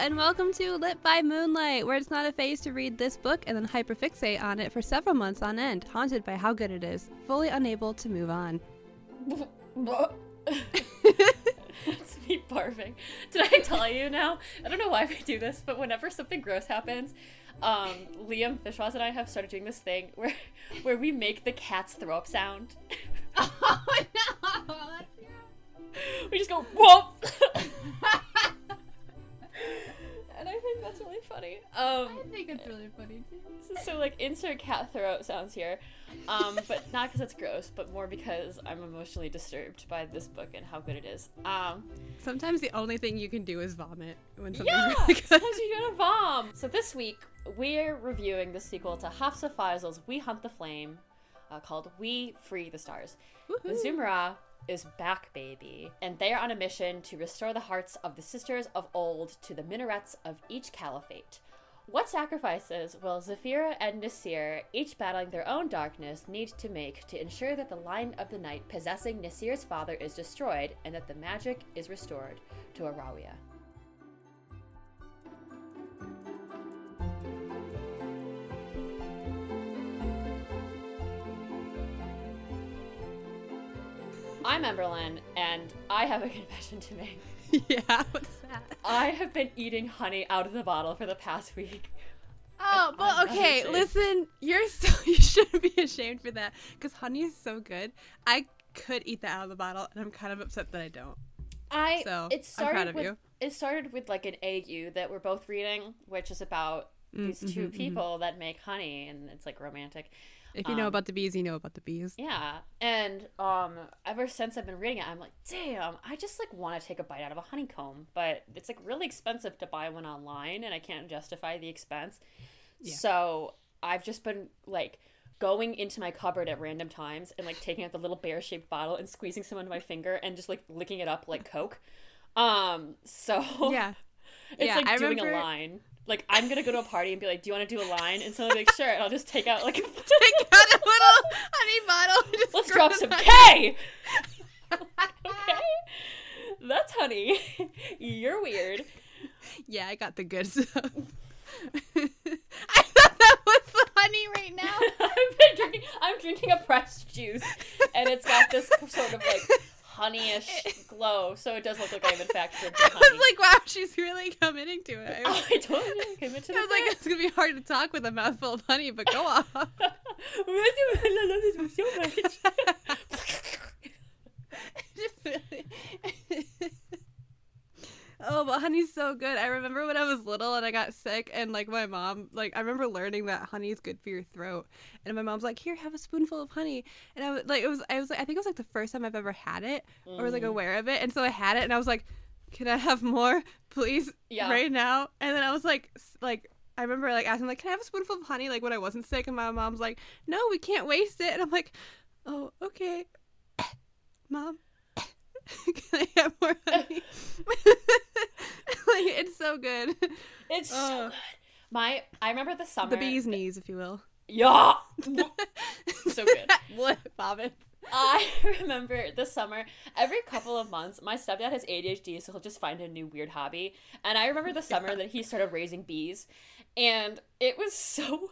and welcome to Lit by Moonlight, where it's not a phase to read this book and then hyperfixate on it for several months on end, haunted by how good it is, fully unable to move on. That's me barfing. Did I tell you now? I don't know why we do this, but whenever something gross happens, um, Liam Fishwas and I have started doing this thing where where we make the cat's throw up sound. oh no! We just go whoop. funny. Um, I think it's really funny too. so like insert cat throat sounds here, um, but not because it's gross, but more because I'm emotionally disturbed by this book and how good it is. Um, Sometimes the only thing you can do is vomit when something's yeah, really good. sometimes you gotta vom. So this week we're reviewing the sequel to Hafsah Faizal's We Hunt the Flame, uh, called We Free the Stars. The Woohoo. Zumra is back, baby, and they are on a mission to restore the hearts of the sisters of old to the minarets of each caliphate. What sacrifices will Zafira and Nasir, each battling their own darkness, need to make to ensure that the line of the night possessing Nasir's father is destroyed and that the magic is restored to Arawiya? I'm Emberlin, and I have a confession to make. yeah, what's that? I have been eating honey out of the bottle for the past week. Oh, but okay, listen, you're so you shouldn't be ashamed for that because honey is so good. I could eat that out of the bottle, and I'm kind of upset that I don't. I So, it started proud of with you. it started with like an AU that we're both reading, which is about these 2 mhm, mhm. people that make honey, and it's like romantic. If you know Um, about the bees, you know about the bees. Yeah, and um, ever since I've been reading it, I'm like, damn, I just like want to take a bite out of a honeycomb, but it's like really expensive to buy one online, and I can't justify the expense. Yeah. So I've just been like going into my cupboard at random times and like taking out the little bear shaped bottle and squeezing some into my finger and just like licking it up like Coke. Um, so Yeah, it's Yeah, like I doing remember- a line. Like I'm gonna go to a party and be like, "Do you want to do a line?" And someone will like, "Sure," and I'll just take out like take out a little honey bottle. and just Let's drop some K. okay, that's honey. You're weird. Yeah, I got the good stuff. I thought that was the honey right now. I've been drinking. I'm drinking a pressed juice, and it's got this sort of like honeyish glow, so it does look like I'm in fact drinking I honey. was like, wow, she's really committing to it. I was, I told you, I came into I was like, it's gonna be hard to talk with a mouthful of honey, but go off. I love this so much. Just really- oh, but honey's so good. I remember when I was little and I got sick, and like my mom, like I remember learning that honey's good for your throat, and my mom's like, "Here, have a spoonful of honey," and I was like, it was, I was like, I think it was like the first time I've ever had it, or was like Mhm. aware of it, and so I had it, and I was like, "Can I have more, please, Yeah. right now?" And then I was like, like. I remember like asking like, "Can I have a spoonful of honey?" Like when I wasn't sick, and my mom's like, "No, we can't waste it." And I'm like, "Oh, okay, mom." Can I have more honey? like it's so good. It's so Uh, good. My, I remember the summer. the bee's knees, if you will. Yeah. so good. what, Bobbin? I remember this summer, every couple of months, my stepdad has ADHD, so he'll just find a new weird hobby. And I remember the summer that he started raising bees, and it was so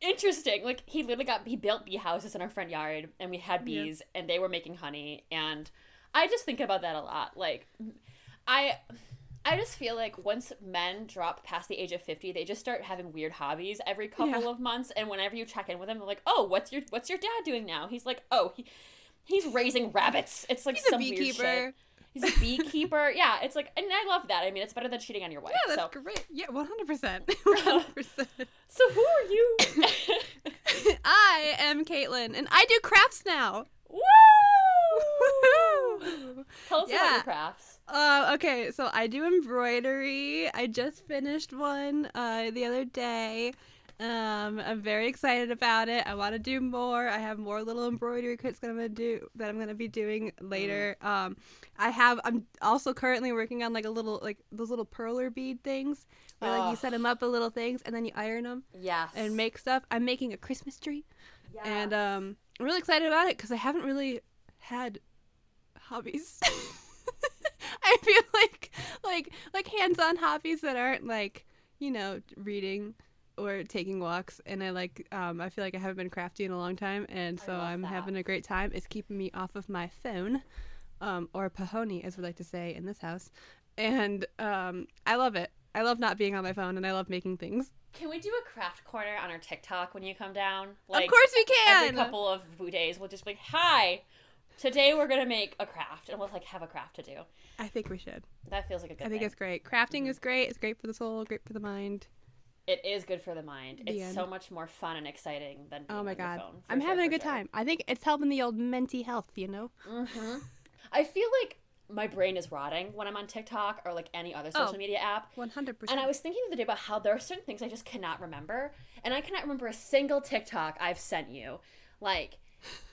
interesting. Like he literally got he built bee houses in our front yard, and we had Yeah. bees, and they were making honey. And I just think about that a lot. Like, I. I just feel like once men drop past the age of 50, they just start having weird hobbies every couple Yeah. of months and whenever you check in with them, they're like, "Oh, what's your what's your dad doing now?" He's like, "Oh, he he's raising rabbits." It's like He's some weird shit. beekeeper. He's a beekeeper. yeah, it's like and I love that. I mean, it's better than cheating on your wife. Yeah, so that's great. Yeah, one hundred percent, one hundred percent. So who are you? I am Caitlin, and I do crafts now. Tell us about Yeah. your crafts. Uh, okay, so I do embroidery. I just finished one uh, the other day. Um, I'm very excited about it. I want to do more. I have more little embroidery kits that I'm gonna do that I'm gonna be doing later. Um, I have. I'm also currently working on like a little like those little perler bead things where like you set them up with little things and then you iron them Yes. and make stuff. I'm making a Christmas tree yes. and um, I'm really excited about it because I haven't really had hobbies. I feel like like like hands-on hobbies that aren't like you know reading or taking walks and I like um I feel like I haven't been crafty in a long time and so I'm that. having a great time. It's keeping me off of my phone um or pahoni as we like to say in this house. And um I love it. I love not being on my phone and I love making things. Can we do a craft corner on our TikTok when you come down? Like, of course we can. Every couple of days, we'll just be like, "Hi, today we're gonna make a craft," and we'll like have a craft to do. I think we should. That feels like a good. I think thing. it's great. Crafting is great. It's great for the soul, great for the mind. It is good for the mind. The it's end. so much more fun and exciting than. Oh my on god. your phone, I'm sure, having a good sure. time. I think it's helping the old menty health, you know? hmm I feel like my brain is rotting when I'm on TikTok or like any other social Oh. media app. 100%. And I was thinking the other day about how there are certain things I just cannot remember, and I cannot remember a single TikTok I've sent you, like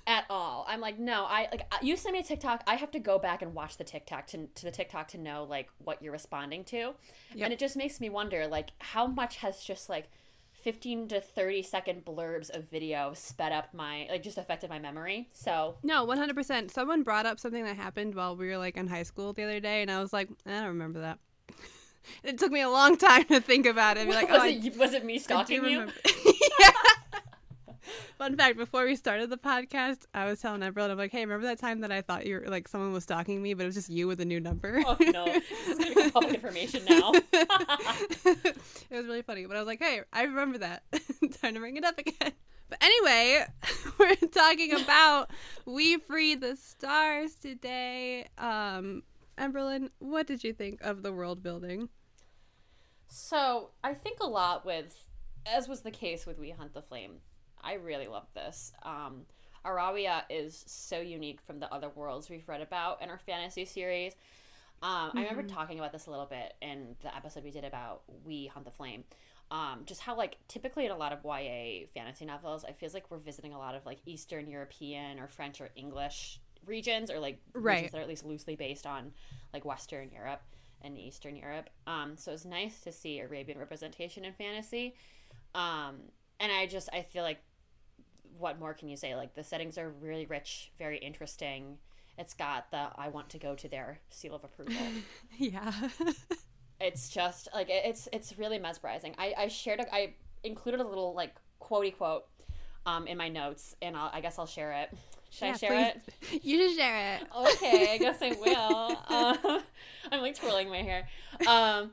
at all. I'm like, no, I like uh, you send me a TikTok, I have to go back and watch the TikTok to to the TikTok to know like what you're responding to, Yep. and it just makes me wonder like how much has just like. 15 to 30 second blurbs of video sped up my like just affected my memory so No, 100%. Someone brought up something that happened while we were like in high school the other day, and I was like, I don't remember that. it took me a long time to think about it. and Be like, was, oh, I- it, was it me I stalking you. Yeah. Fun fact: Before we started the podcast, I was telling everyone, "I'm like, hey, remember that time that I thought you were like someone was stalking me, but it was just you with a new number." oh no this is gonna become public information now it was really funny, but I was like, hey, I remember that. Time to bring it up again. But anyway, we're talking about We Free the Stars today. Um, Emberlin, what did you think of the world building? So I think a lot with, as was the case with We Hunt the Flame, I really love this. Um, Arawiya is so unique from the other worlds we've read about in our fantasy series. Um, I remember talking about this a little bit in the episode we did about We Hunt the Flame. Um, just how like typically in a lot of YA fantasy novels, I feels like we're visiting a lot of like Eastern European or French or English regions, or like Right. regions that are at least loosely based on like Western Europe and Eastern Europe. Um, so it's nice to see Arabian representation in fantasy. Um, and I just I feel like what more can you say? Like the settings are really rich, very interesting. It's got the I want to go to their seal of approval. Yeah. it's just like it's it's really mesmerizing. I I shared a, I included a little like quotey quote um in my notes, and I'll, I guess I'll share it. Should I share please. it? you should share it. okay, I guess I will. Um, I'm like twirling my hair. Um,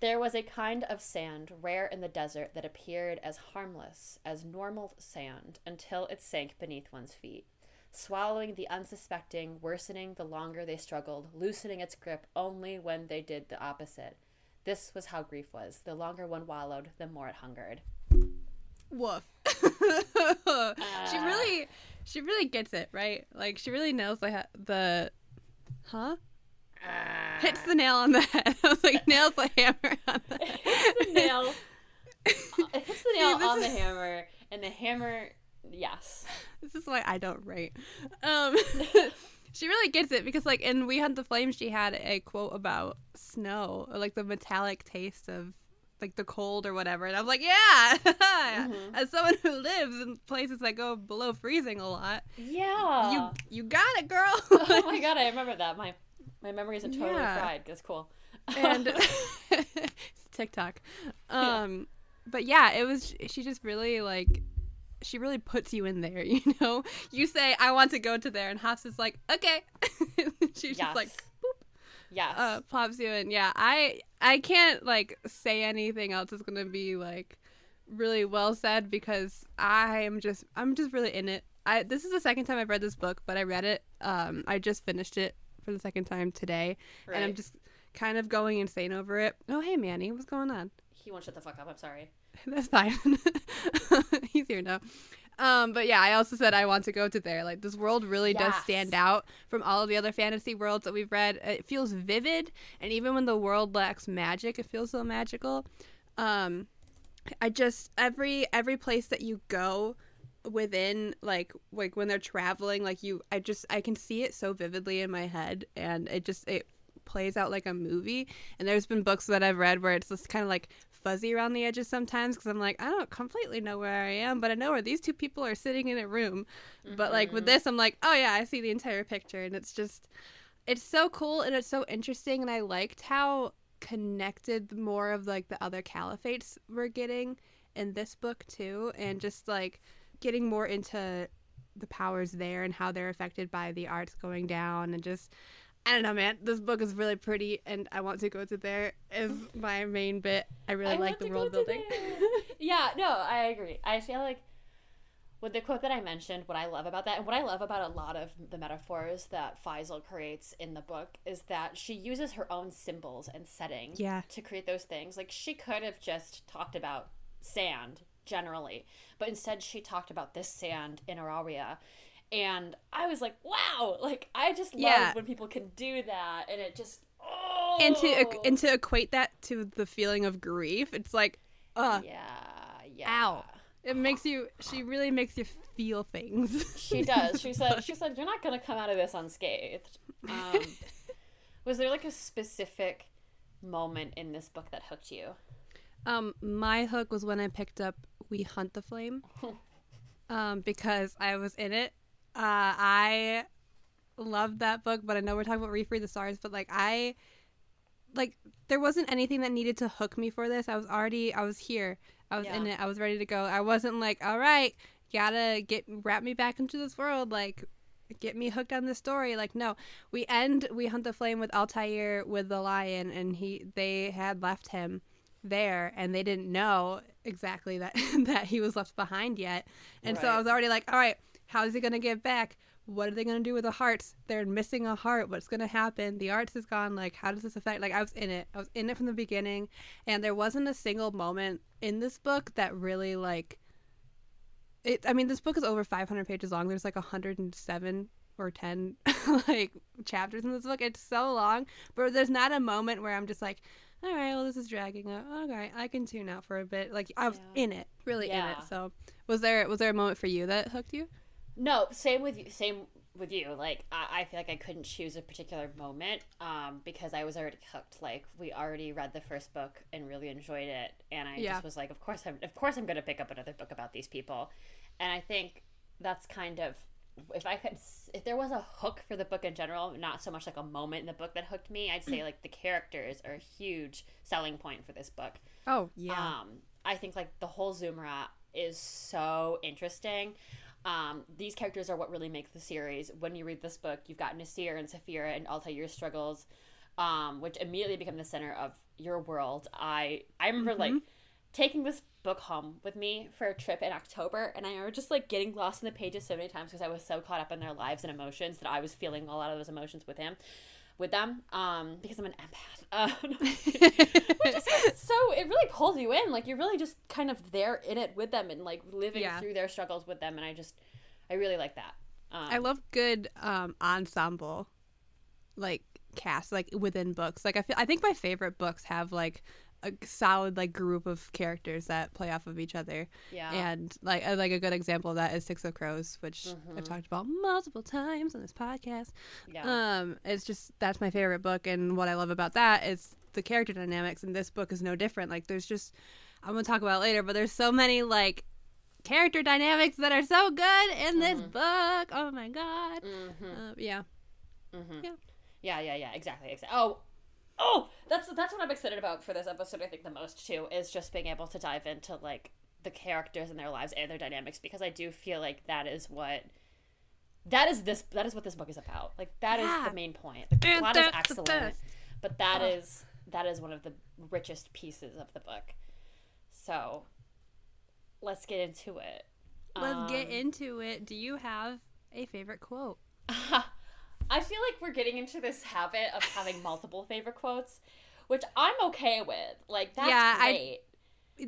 there was a kind of sand rare in the desert that appeared as harmless as normal sand until it sank beneath one's feet, swallowing the unsuspecting, worsening the longer they struggled, loosening its grip only when they did the opposite. This was how grief was. The longer one wallowed, the more it hungered. Woof. she uh. really, she really gets it right. Like she really nails the the, huh? Hits the nail on the head. I was like, nails the hammer on the head. hits the nail. It hits the nail this on the hammer, and the hammer, yes. This is why I don't write. Um, she really gets it because, like, in We Hunt the Flame, she had a quote about snow, or like the metallic taste of like the cold or whatever, and I was like, yeah. Mm-hmm. As someone who lives in places that go below freezing a lot, Yeah. you you got it, girl. oh my god, I remember that. My my memory isn't totally Yeah. fried. That's cool. and it's TikTok. Um, but yeah, it was. She just really like. She really puts you in there, you know. You say, "I want to go to there," and Haas is like, "Okay." She's yes. just like, yes. uh, pops you in. Yeah, I I can't like say anything else is gonna be like really well said because I am just I'm just really in it. I this is the second time I've read this book, but I read it. Um, I just finished it for the second time today, and I'm just kind of going insane over it. Oh hey Manny, what's going on? he won't shut the fuck up. I'm sorry. That's fine. He's here now. Um, but yeah, I also said I want to go to there. Like this world really does stand out from all of the other fantasy worlds that we've read. It feels vivid, and even when the world lacks magic, it feels so magical. Um, I just every every place that you go within like like when they're traveling like you i just i can see it so vividly in my head and it just it plays out like a movie and there's been books that i've read where it's just kind of like fuzzy around the edges sometimes because i'm like i don't completely know where i am but i know where these two people are sitting in a room but like with Mhm. this i'm like oh yeah i see the entire picture and it's just it's so cool and it's so interesting and I liked how connected more of like the other caliphates were getting in this book too and just like getting more into the powers there and how they're affected by the Arz going down and just I don't know, man. This book is really pretty, and I want to go to there is my main bit. I really I like the world building. yeah, no, I agree. I feel like with the quote that I mentioned, what I love about that, and what I love about a lot of the metaphors that Faizal creates in the book, is that she uses her own symbols and setting Yeah. to create those things. Like she could have just talked about sand generally, but instead she talked about this sand in Arawiya. And I was like, wow, like I just love Yeah. when people can do that, and it just oh and to and to equate that to the feeling of grief, it's like, uh, yeah, yeah. ow. It makes you. She really makes you feel things. She does. She said. She said, "You're not gonna come out of this unscathed." Um, was there like a specific moment in this book that hooked you? Um, my hook was when I picked up "We Hunt the Flame," um, because I was in it. Uh, I loved that book, but I know we're talking about We Free the Stars, but like I, like there wasn't anything that needed to hook me for this. I was already, I was here, I was in it, I was ready to go. I wasn't like, all right, gotta get wrap me back into this world, like. Get me hooked on the story. Like no, we end. We hunt the flame with Altair with the lion, and he. They had left him, there and they didn't know exactly that that he was left behind yet. And so i was already like all right how is he going to get back? What are they going to do with the hearts? They're missing a heart. What's going to happen? The Arz is gone. Like how does this affect? Like i was in it. I was in it from the beginning. And there wasn't a single moment in this book that really like it i mean this book is over 500 pages long. There's like 107 or 10 like chapters in this book. It's so long but there's not a moment where i'm just like all right well this is dragging out okay i can tune out for a bit like i was Yeah. in it really in it so was there was there a moment for you that hooked you No, same with you. Same with you. Like I, I feel like I couldn't choose a particular moment um, because I was already hooked. Like we already read the first book and really enjoyed it, and I Yeah. just was like, of course I'm, of course I'm going to pick up another book about these people, and I think that's kind of if I could, if there was a hook for the book in general, not so much like a moment in the book that hooked me, I'd say like the characters are a huge selling point for this book. oh yeah Um, I think like the whole Zumra is so interesting. Um, these characters are what really make the series. When you read this book, you've got Nasir and Zafira and Altair's struggles, um, which immediately become the center of your world. I I remember like taking this book home with me for a trip in October, and I remember just like getting lost in the pages so many times because I was so caught up in their lives and emotions that I was feeling a lot of those emotions with him, with them, um, because I'm an empath. Um, which is like, so it really pulls you in. Like you're really just kind of there in it with them and like living Yeah. through their struggles with them. And I just, I really like that. Um, I love good um ensemble like cast like within books. Like I feel I think my favorite books have like a solid like group of characters that play off of each other. yeah, And like uh, like a good example of that is Six of Crows, which I've talked about multiple times on this podcast. yeah, Um, it's just that's my favorite book, and what I love about that is the character dynamics, and this book is no different. Like, there's just I'm gonna talk about it later, but there's so many like character dynamics that are so good in this book. Oh my god. hmm Uh, yeah. hmm yeah. yeah, yeah, yeah, exactly, exactly. Oh, oh, that's that's what I'm excited about for this episode. I think the most too is just being able to dive into like the characters and their lives and their dynamics because I do feel like that is what. That is this. That is what this book is about. Like that is Yeah. the main point. The plot is excellent, but that Ugh. is that is one of the richest pieces of the book. So, let's get into it. Let's get Um, into it. Do you have a favorite quote? I feel like we're getting into this habit of having multiple favorite quotes, which I'm okay with. Like that's Yeah, I-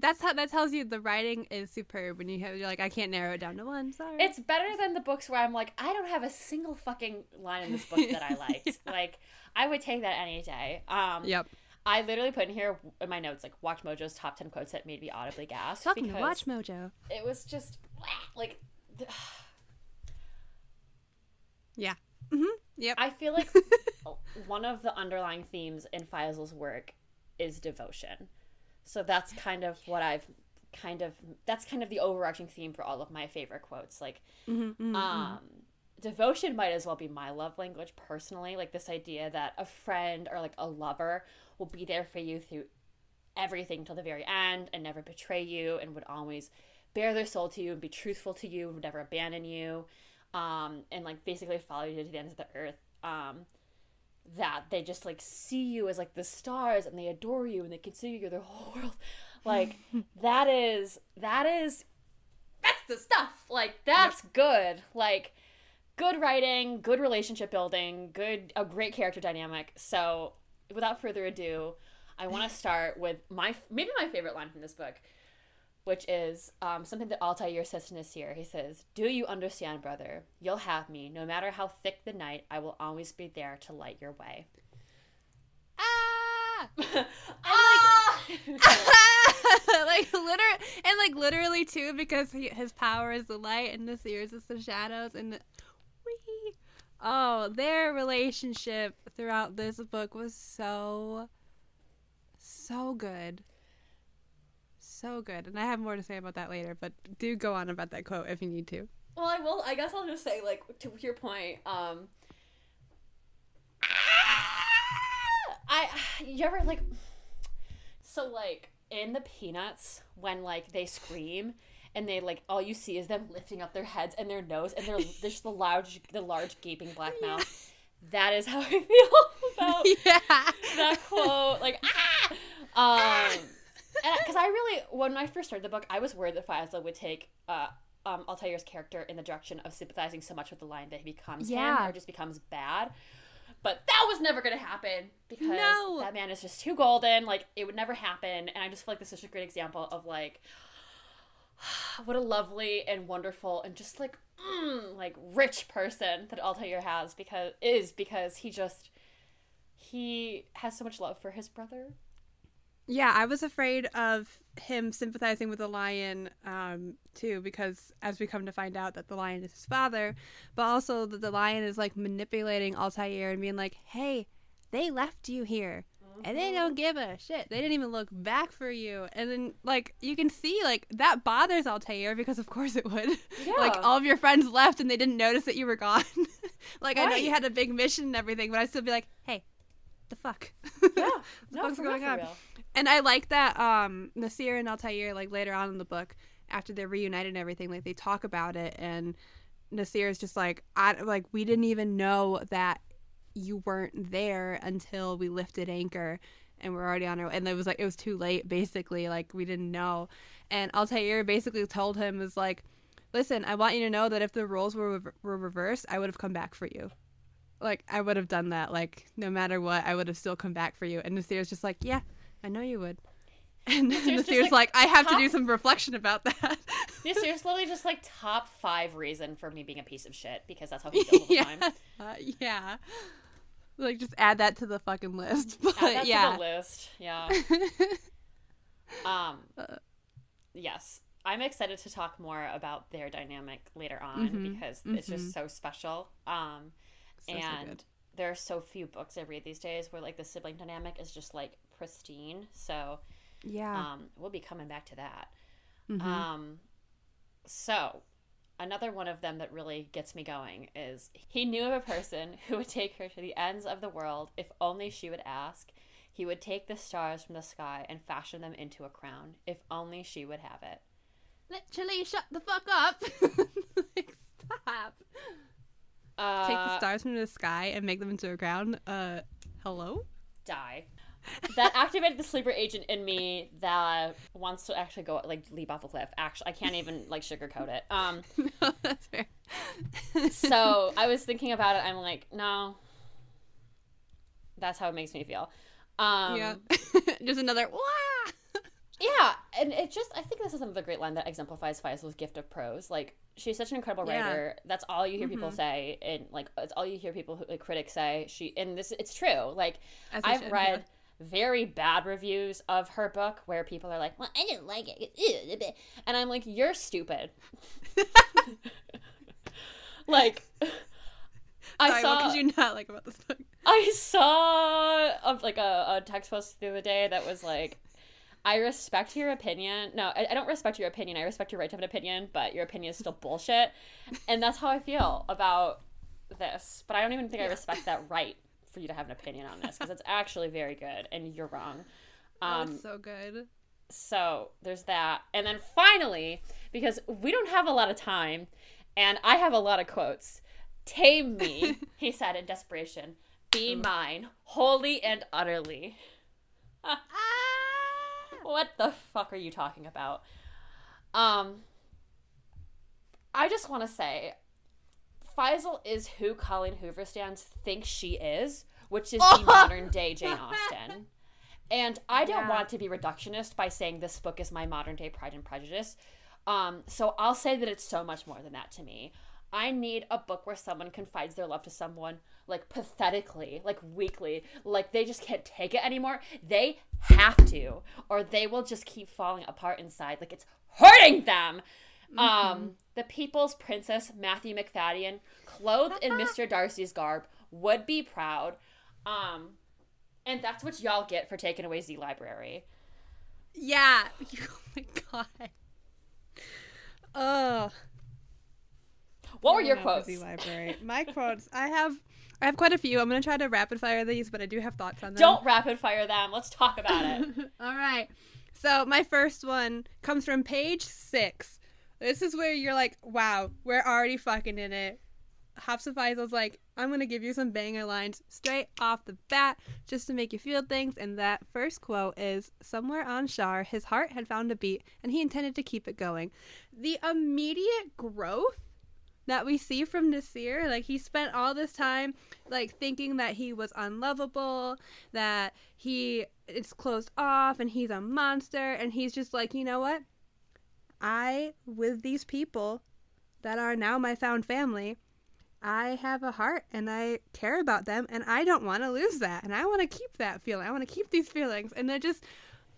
That's how that tells you the writing is superb when you have you're like I can't narrow it down to one. Sorry. It's better than the books where I'm like, I don't have a single fucking line in this book that I liked. Like, I would take that any day. Um, yep. I literally put in here in my notes like WatchMojo's top ten quotes that made me audibly gasp because Watch Mojo. it was just like Yeah. Mm hmm Yep. I feel like one of the underlying themes in Faizal's work is devotion. So that's kind of what I've kind of that's kind of the overarching theme for all of my favorite quotes. Like Mhm, mhm, um devotion might as well be my love language personally. Like this idea that a friend or like a lover will be there for you through everything till the very end and never betray you and would always bare their soul to you and be truthful to you, and would never abandon you, um, and like basically follow you to the ends of the earth. Um, that they just like see you as like the stars and they adore you and they consider you their whole world. Like that is that is that's the stuff. Like that's good. Like good writing, good relationship building, good a great character dynamic. So without further ado, I want to start with my maybe my favorite line from this book, which is um, something that Altair says to Nasir. He says, "Do you understand, brother? You'll have me. No matter how thick the night, I will always be there to light your way." Ah! ah! like literally, and like literally too, because he, his power is the light, and Nasir's is the shadows, and the, wee. Oh, their relationship throughout this book was so, so good, so good, and I have more to say about that later. But do go on about that quote if you need to. Well, I will. I guess I'll just say, like, to your point. Um, I you ever like so like in the Peanuts when like they scream and they like all you see is them lifting up their heads and their nose and their there's the large the large gaping black mouth. That is how I feel about yeah. that quote. Like ah, um, because I really when I first started the book, I was worried that Faizal would take uh um Altair's character in the direction of sympathizing so much with the lion that he becomes Yeah. him or just becomes bad. But that was never gonna happen because No. that man is just too golden. Like it would never happen, and I just feel like this is such a great example of like what a lovely and wonderful and just like mm, like rich person that Altair has because is because he just he has so much love for his brother. Yeah, I was afraid of him sympathizing with the lion um, too, because as we come to find out that the lion is his father, but also that the lion is like manipulating Altair and being like, "Hey, they left you here, and they don't give a shit. They didn't even look back for you." And then like you can see like that bothers Altair because of course it would. like all of your friends left and they didn't notice that you were gone. like I know you had a big mission and everything, but I'd still be like, "Hey, the fuck." Yeah, the no, fuck's going real, on? And I like that um Nasir and Altair, like later on in the book, after they're reunited and everything, like they talk about it and Nasir is just like I like we didn't even know that you weren't there until we lifted anchor and we're already on our and it was like it was too late basically, like we didn't know. And Altair basically told him was like, Listen, I want you to know that if the roles were were reversed, I would have come back for you. Like I would have done that. Like no matter what, I would have still come back for you. And Nasir's just like, yeah, I know you would. And Nasir's like, like, I have to do some reflection about that. This is literally just like top five reason for me being a piece of shit because that's how he feels all the yeah, time. uh, yeah. Like just add that to the fucking list. But Add that yeah, to the list. Yeah. Um. Uh. Yes, I'm excited to talk more about their dynamic later on Mhm, because it's mhm. just so special. Um, So, so and good. there are so few books I read these days where like the sibling dynamic is just like pristine. So yeah. um, we'll be coming back to that. Mhm. Um, so another one of them that really gets me going is he knew of a person who would take her to the ends of the world if only she would ask. He would take the stars from the sky and fashion them into a crown if only she would have it. Literally, shut the fuck up. like, stop. Uh, Take the stars from the sky and make them into a crown. Uh, hello. die. That activated the sleeper agent in me that wants to actually go like leap off a cliff. Actually, I can't even like sugarcoat it. Um, no, that's fair. so I was thinking about it. I'm like, no, that's how it makes me feel. Um, yeah. Just another. Wah! yeah, and it just I think this is another great line that exemplifies Faizal's gift of prose. Like she's such an incredible Yeah. writer. That's all you hear people Mhm. say, and like it's all you hear people who, like, critics say. She and this it's true. Like As I've should, read very bad reviews of her book where people are like, "Well, I didn't like it," and I'm like, "You're stupid." like, I Sorry, saw what could you not like about this book? I saw a, like a, a text post the other day that was like, "I respect your opinion. No, I, I don't respect your opinion. I respect your right to have an opinion, but your opinion is still bullshit." and that's how I feel about this, but I don't even think I respect that right for you to have an opinion on this because it's actually very good and you're wrong. Um, so good. so there's that. And then finally, because we don't have a lot of time and I have a lot of quotes, tame me, he said in desperation, be mine, wholly and utterly. Ah! What the fuck are you talking about? Um, I just want to say, Faizal is who Colleen Hoover stands thinks she is, which is the modern day Jane Austen. And I don't Yeah. want to be reductionist by saying this book is my modern day Pride and Prejudice. Um, so I'll say that it's so much more than that to me. I need a book where someone confides their love to someone like pathetically, like weakly, like they just can't take it anymore. They have to, or they will just keep falling apart inside. Like it's hurting them. Um, the People's Princess Matthew Macfadyen, clothed in Mr. Darcy's garb, would be proud. Um, and that's what y'all get for taking away Z Library. Yeah. Oh my god. Oh. What were your quotes? busy library. My quotes. I have. I have quite a few. I'm gonna try to rapid fire these, but I do have thoughts on them. Don't rapid fire them. Let's talk about it. All right. So my first one comes from page six. This is where you're like, wow, we're already fucking in it. Faizal's like, I'm gonna give you some banger lines straight off the bat just to make you feel things. And that first quote is somewhere on Sharr, his heart had found a beat and he intended to keep it going. The immediate growth that we see from Nasir, like he spent all this time like thinking that he was unlovable, that he is closed off and he's a monster and he's just like, you know what? I with these people that are now my found family, I have a heart and I care about them and I don't want to lose that and I want to keep that feeling. I want to keep these feelings and they're just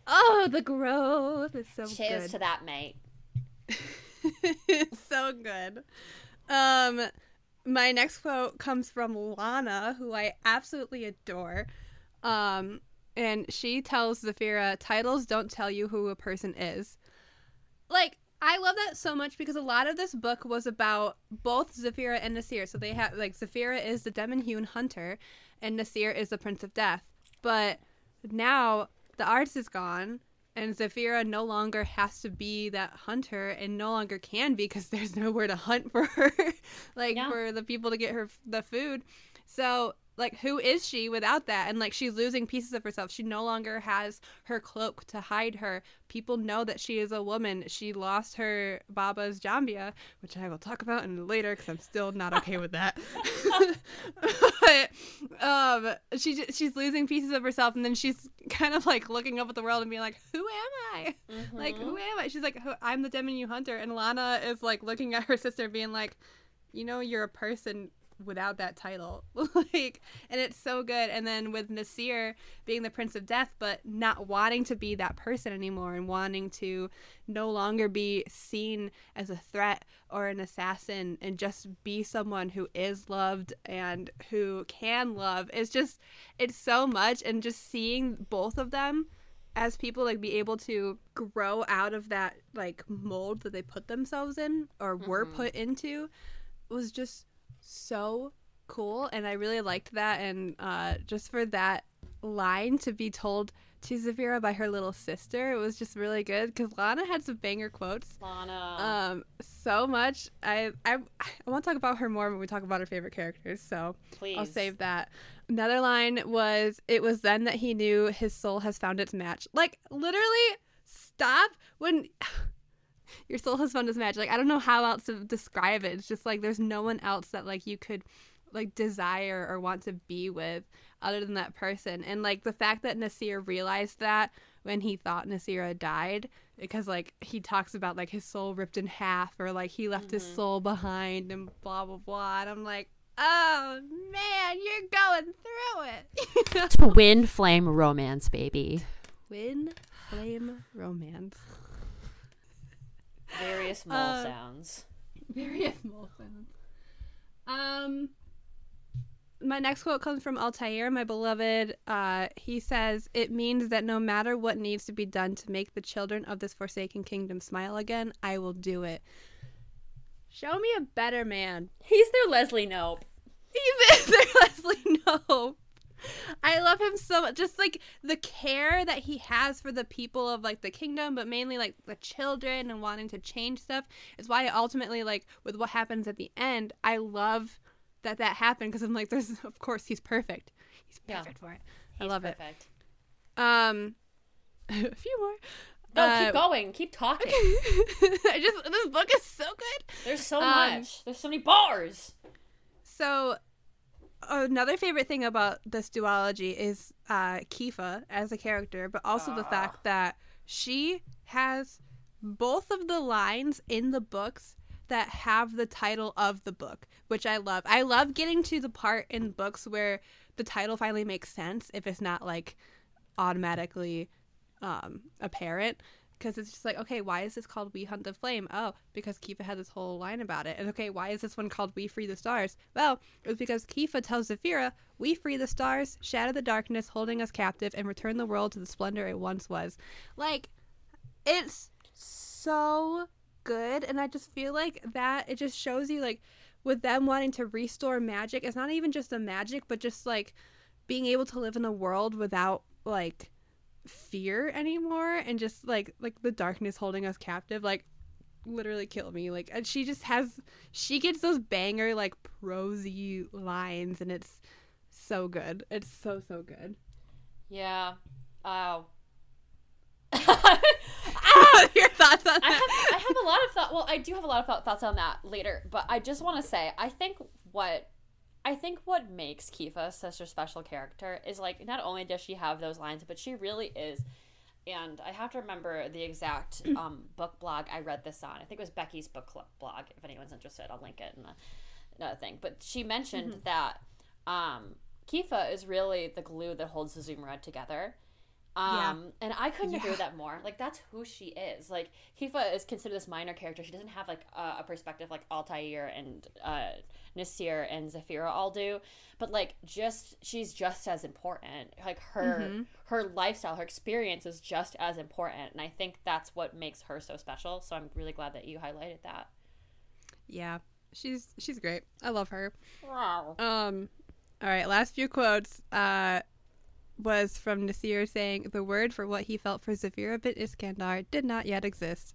oh, the growth is so Cheers good. to that, mate. so good. Um, my next quote comes from Lana, who I absolutely adore. Um, and she tells Zafira, titles don't tell you who a person is. Like, I love that so much because a lot of this book was about both Zafira and Nasir. So they have, like, Zafira is the Demenhune hunter, and Nasir is the Prince of Death. But now the Arz is gone, and Zafira no longer has to be that hunter and no longer can be because there's nowhere to hunt for her, like Yeah. for the people to get her f- the food. So, like, who is she without that? And like, she's losing pieces of herself. She no longer has her cloak to hide her. People know that she is a woman. She lost her Baba's Jambiya, which I will talk about in later because I'm still not okay with that. but um, she she's losing pieces of herself, and then she's kind of like looking up at the world and being like, "Who am I? Like, who am I?" She's like, "I'm the Demenhune Hunter," and Lana is like looking at her sister, being like, "You know, you're a person." Without that title. Like and it's so good. And then with nasir being the prince of death but not wanting to be that person anymore and wanting to no longer be seen as a threat or an assassin and just be someone who is loved and who can love it's just it's so much. And just seeing both of them as people like be able to grow out of that like mold that they put themselves in or were Mhm. put into was just so cool and i really liked that and uh just for that line to be told to Zafira by her little sister it was just really good because lana had some banger quotes Lana. um so much i i, I want to talk about her more when we talk about our favorite characters so please. I'll save that. Another line was, "It was then that he knew his soul has found its match." Like literally, stop when your soul has found its match. Like I don't know how else to describe it. It's just like there's no one else that like you could like desire or want to be with other than that person. And like the fact that Nasir realized that when he thought Nasira died because like he talks about like his soul ripped in half or like he left his Mhm. soul behind and blah blah blah. And I'm like, oh man, you're going through it. Twin flame romance, baby. Twin flame romance. Various mole Uh, sounds. Various mole sounds. Um, my next quote comes from Altair, my beloved. Uh, he says, "It means that no matter what needs to be done to make the children of this forsaken kingdom smile again, I will do it." Show me a better man. He's their Leslie Knope. He's Sir Leslie Knope. I love him so much. Just like the care that he has for the people of like the kingdom, but mainly like the children and wanting to change stuff is why ultimately like with what happens at the end, I love that that happened because I'm like, there's of course he's perfect. He's Yeah. perfect for it. I love perfect. it. Um, a few more. No, Uh, keep going. Keep talking. I just this book is so good. There's so Um, much. There's so many bars. So, another favorite thing about this duology is uh, Kifah as a character, but also the Ah. fact that she has both of the lines in the books that have the title of the book, which I love. I love getting to the part in books where the title finally makes sense if it's not like automatically um, apparent. Because it's just like, okay, why is this called We Hunt the Flame? Oh, because Kifah had this whole line about it. And okay, why is this one called We Free the Stars? Well, it was because Kifah tells Zafira, We free the stars, shatter the darkness holding us captive, and return the world to the splendor it once was. Like, it's so good. And I just feel like that, it just shows you, like, with them wanting to restore magic, it's not even just the magic, but just like being able to live in a world without, like, fear anymore and just like like the darkness holding us captive like literally kill me like and she just has she gets those banger like prosy lines and it's so good it's so so good Yeah. Oh. your thoughts on that I have, I have a lot of thought. Well, I do have a lot of thought- thoughts on that later, but I just want to say, I think what, I think what makes Kifah such a special character is like not only does she have those lines, but she really is. And I have to remember the exact um, book blog I read this on. I think it was Becky's book club blog. If anyone's interested, I'll link it in the another thing. But she mentioned that um, Kifah is really the glue that holds the Zumrad together. Yeah. Um, and I couldn't agree with that more. Like that's who she is. Like Kifah is considered this minor character. She doesn't have like a, a perspective like Altair and uh, Nasir and Zafira all do. But like just she's just as important. Like her Mhm. her lifestyle, her experience is just as important. And I think that's what makes her so special. So I'm really glad that you highlighted that. yeah she's she's great i love her Wow. um all right last few quotes uh was from Nasir saying the word for what he felt for Zafira bint Iskandar did not yet exist.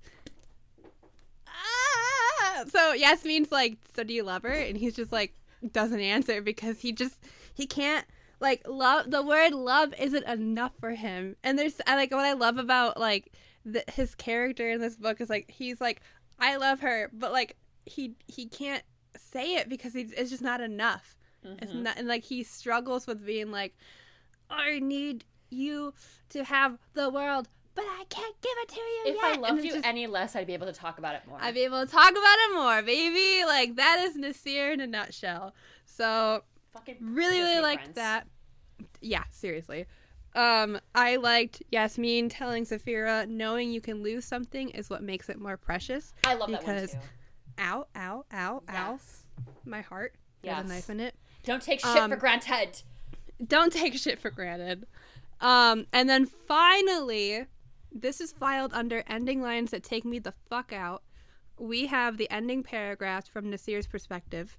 Ah! So Yasmine's like, so do you love her? And he's just like, doesn't answer because he just he can't like love the word love isn't enough for him. And there's I like what I love about like the, his character in this book is like he's like I love her, but like he he can't say it because he, it's just not enough. It's Mhm. not, and like he struggles with being like, I need you to have the world, but I can't give it to you If yet. I loved you just- any less, I'd be able to talk about it more. I'd be able to talk about it more, baby. Like that is Nasir in a nutshell. So Fucking really, really liked prince. that. Yeah, seriously. Um, I liked Yasmine telling Zafira, knowing you can lose something is what makes it more precious. I love because- that one too. Ow, ow, ow, ow. My heart. There's Yes. a knife in it. Don't take shit Um, for granted. Don't take shit for granted. Um, and then finally, this is filed under ending lines that take me the fuck out. We have the ending paragraph from Nasir's perspective.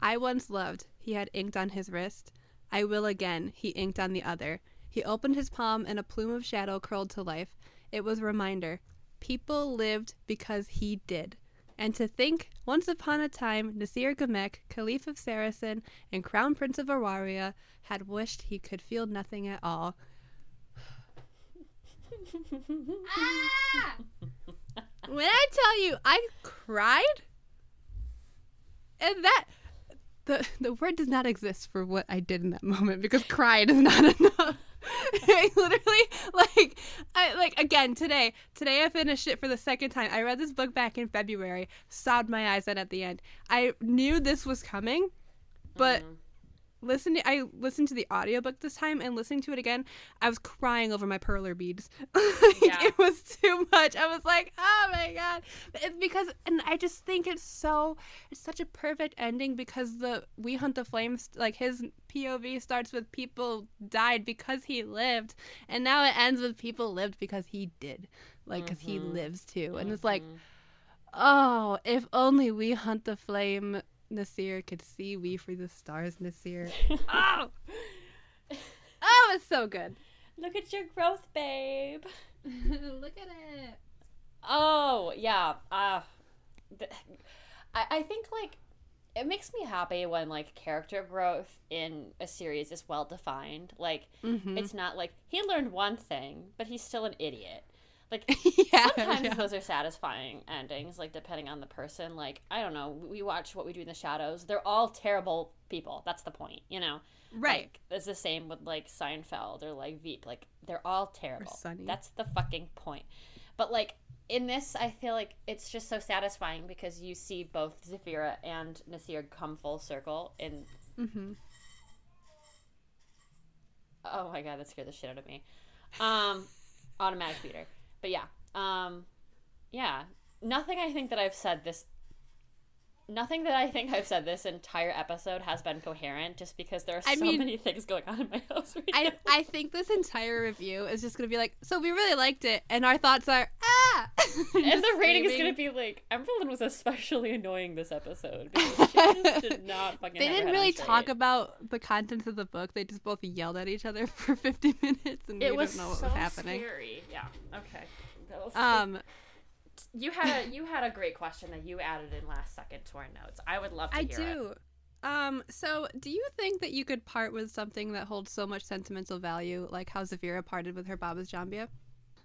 I once loved, he had inked on his wrist. I will again, he inked on the other. He opened his palm and a plume of shadow curled to life. It was a reminder. People lived because he did. And to think, once upon a time, Nasir Ghameq, Caliph of Sarasin and Crown Prince of Arawiya, had wished he could feel nothing at all. Ah! when I tell you, I cried, and that the the word does not exist for what I did in that moment because cried is not enough. I literally like I like again today. Today I finished it for the second time. I read this book back in February, sobbed my eyes out at the end. I knew this was coming, but mm-hmm. Listening I listened to the audiobook this time and listening to it again, I was crying over my perler beads. like, Yeah. It was too much. I was like, oh my god. It's because and I just think it's so it's such a perfect ending because the We Hunt the Flames like his POV starts with people died because he lived and now it ends with people lived because he did. Like because he Mhm. lives too. And it's like Mhm. Oh, if only we hunt the flame Nasir could see we for the stars, Nasir. oh, oh, it's so good. Look at your growth, babe. Look at it. Oh yeah. Uh, th- I I think like it makes me happy when like character growth in a series is well defined. Like Mhm. it's not like he learned one thing, but he's still an idiot. Like yeah, sometimes yeah. those are satisfying endings, like depending on the person. Like I don't know, we watch what we do in the shadows. They're all terrible people. That's the point, you know. right. Like, it's the same with like Seinfeld or like Veep. Like they're all terrible. Sunny. That's the fucking point. But like in this, I feel like it's just so satisfying because you see both Zafira and Nasir come full circle. In hmm oh my god, that scared the shit out of me. Um, automatic feeder. But yeah, um, yeah. Nothing I think that I've said this. Nothing that I think I've said this entire episode has been coherent, just because there are I so mean- many things going on in my house right I now. I think this entire review is just gonna be like, so we really liked it, and our thoughts are ah, and the rating is going to be like Emberlin was especially annoying this episode because she just did not fucking. They didn't really talk about the contents of the book. They just both yelled at each other for 50 minutes, and It we was didn't know what so was happening. scary. Yeah. Okay. That was- Um, you had a you had a great question that you added in last second to our notes. I would love to I hear it. do. Um, so do you think that you could part with something that holds so much sentimental value, like how Zafira parted with her Baba's Jambiya?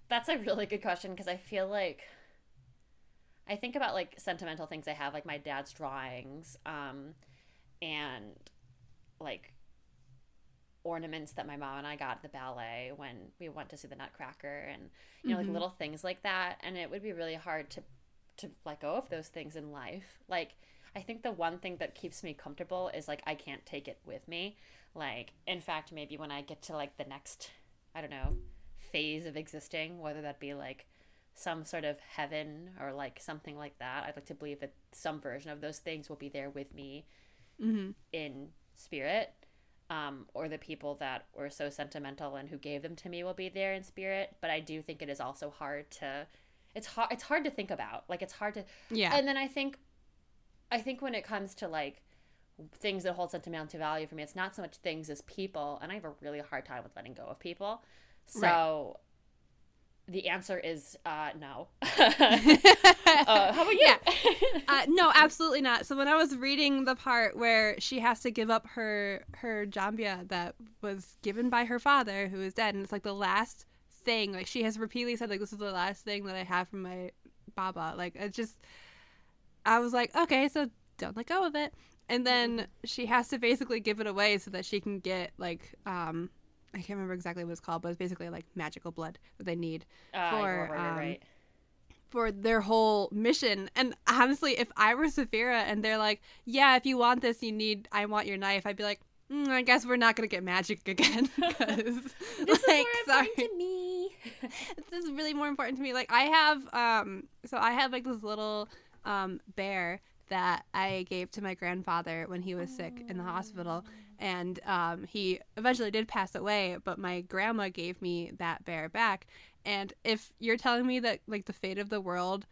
That's a really good question because I feel like I think about like sentimental things I have, like my dad's drawings, um, and like ornaments that my mom and I got at the ballet when we went to see the Nutcracker, and you know, Mhm. like little things like that. And it would be really hard to to let go of those things in life. Like I think the one thing that keeps me comfortable is like I can't take it with me. Like in fact, maybe when I get to like the next, I don't know, phase of existing, whether that be like some sort of heaven or like something like that, I'd like to believe that some version of those things will be there with me Mm-hmm. in spirit. Um, or the people that were so sentimental and who gave them to me will be there in spirit. But I do think it is also hard to it's hard it's hard to think about. Like it's hard to Yeah. and then I think, I think when it comes to like things that hold sentimental value for me, it's not so much things as people, and I have a really hard time with letting go of people. So, the answer is uh, no. uh, how about you? Yeah. uh, no, absolutely not. So when I was reading the part where she has to give up her her jambiya that was given by her father, who is dead, and it's like the last thing. Like she has repeatedly said, like this is the last thing that I have from my baba. Like it just, I was like, okay, so don't let go of it. And then she has to basically give it away so that she can get like um. I can't remember exactly what it's called, but it's basically like magical blood that they need Uh, For, right, right, um, right. for their whole mission. And honestly, if I were Zafira and they're like, "Yeah, if you want this, you need I want your knife," I'd be like, mm, "I guess we're not gonna get magic again." Because This like, is more sorry, important to me. this is really more important to me. Like I have, um, so I have like this little um bear that I gave to my grandfather when he was sick in the hospital, and um, he eventually did pass away. But my grandma gave me that bear back. And if you're telling me that like the fate of the world,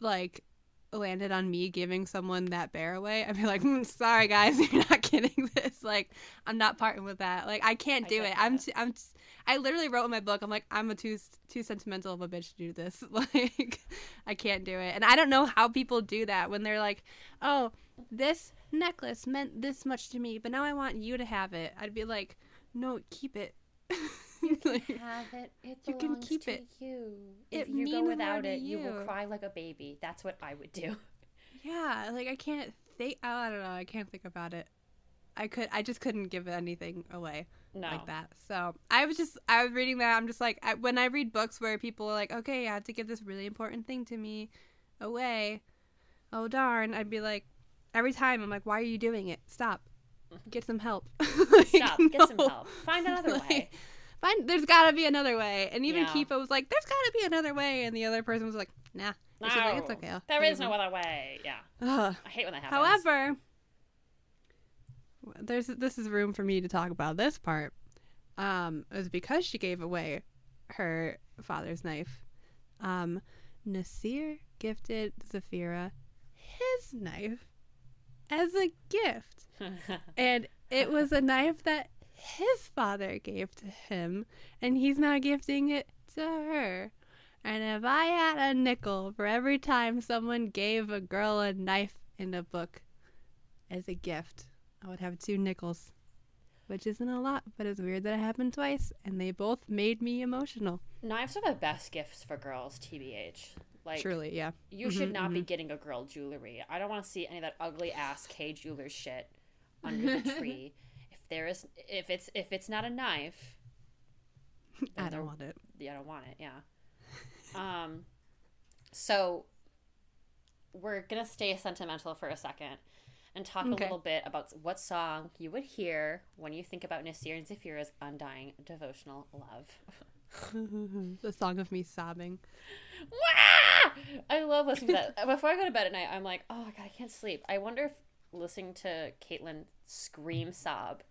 like landed on me giving someone that bear away, I'd be like, "Hmm, sorry guys, you're not getting this. Like, I'm not parting with that. Like, I can't do get it. I'm, t- I'm, t- I literally wrote in my book, I'm like, I'm a too too sentimental of a bitch to do this. Like, I can't do it. And I don't know how people do that when they're like, oh, this necklace meant this much to me, but now I want you to have it. I'd be like, no, keep it. Like, Have it. It You can keep to it. you. It If you go without it, you will cry like a baby. That's what I would do. yeah, like I can't think. Oh, I don't know. I can't think about it. I could. I just couldn't give anything away. No. like that. So I was just, I was reading that. I'm just like, I, when I read books where people are like, okay, I have to give this really important thing to me away. Oh darn! I'd be like, every time I'm like, why are you doing it? Stop. Get some help. Like, Stop. Get some help. Find another Like, way. Find there's gotta be another way. And even Yeah. Kifah was like, there's gotta be another way. And the other person was like, nah. She's like, it's No, okay. I'll There is no other way. Yeah. Ugh. I hate when that happens. However, there's this is room for me to talk about this part. Um, it was because she gave away her father's knife. Um, Nasir gifted Zafira his knife, as a gift. and it was a knife that his father gave to him, and he's now gifting it to her. And if I had a nickel for every time someone gave a girl a knife in a book as a gift, I would have two nickels. Which isn't a lot, but it's weird that it happened twice, and they both made me emotional. Knives are the best gifts for girls, TBH. Like, Truly, yeah. you Mhm, should not be mhm. getting a girl jewelry. I don't want to see any of that ugly ass Kay Jewelers shit under the tree. There is, if it's if it's not a knife, I don't want it. yeah, I don't want it. Yeah. Um, so we're gonna stay sentimental for a second and talk Okay. a little bit about what song you would hear when you think about Nasir and Zafira's undying devotional love. the song of me sobbing. Wah! I love listening to that. Before I go to bed at night, I'm like, oh god, I can't sleep. I wonder if listening to Caitlin scream sob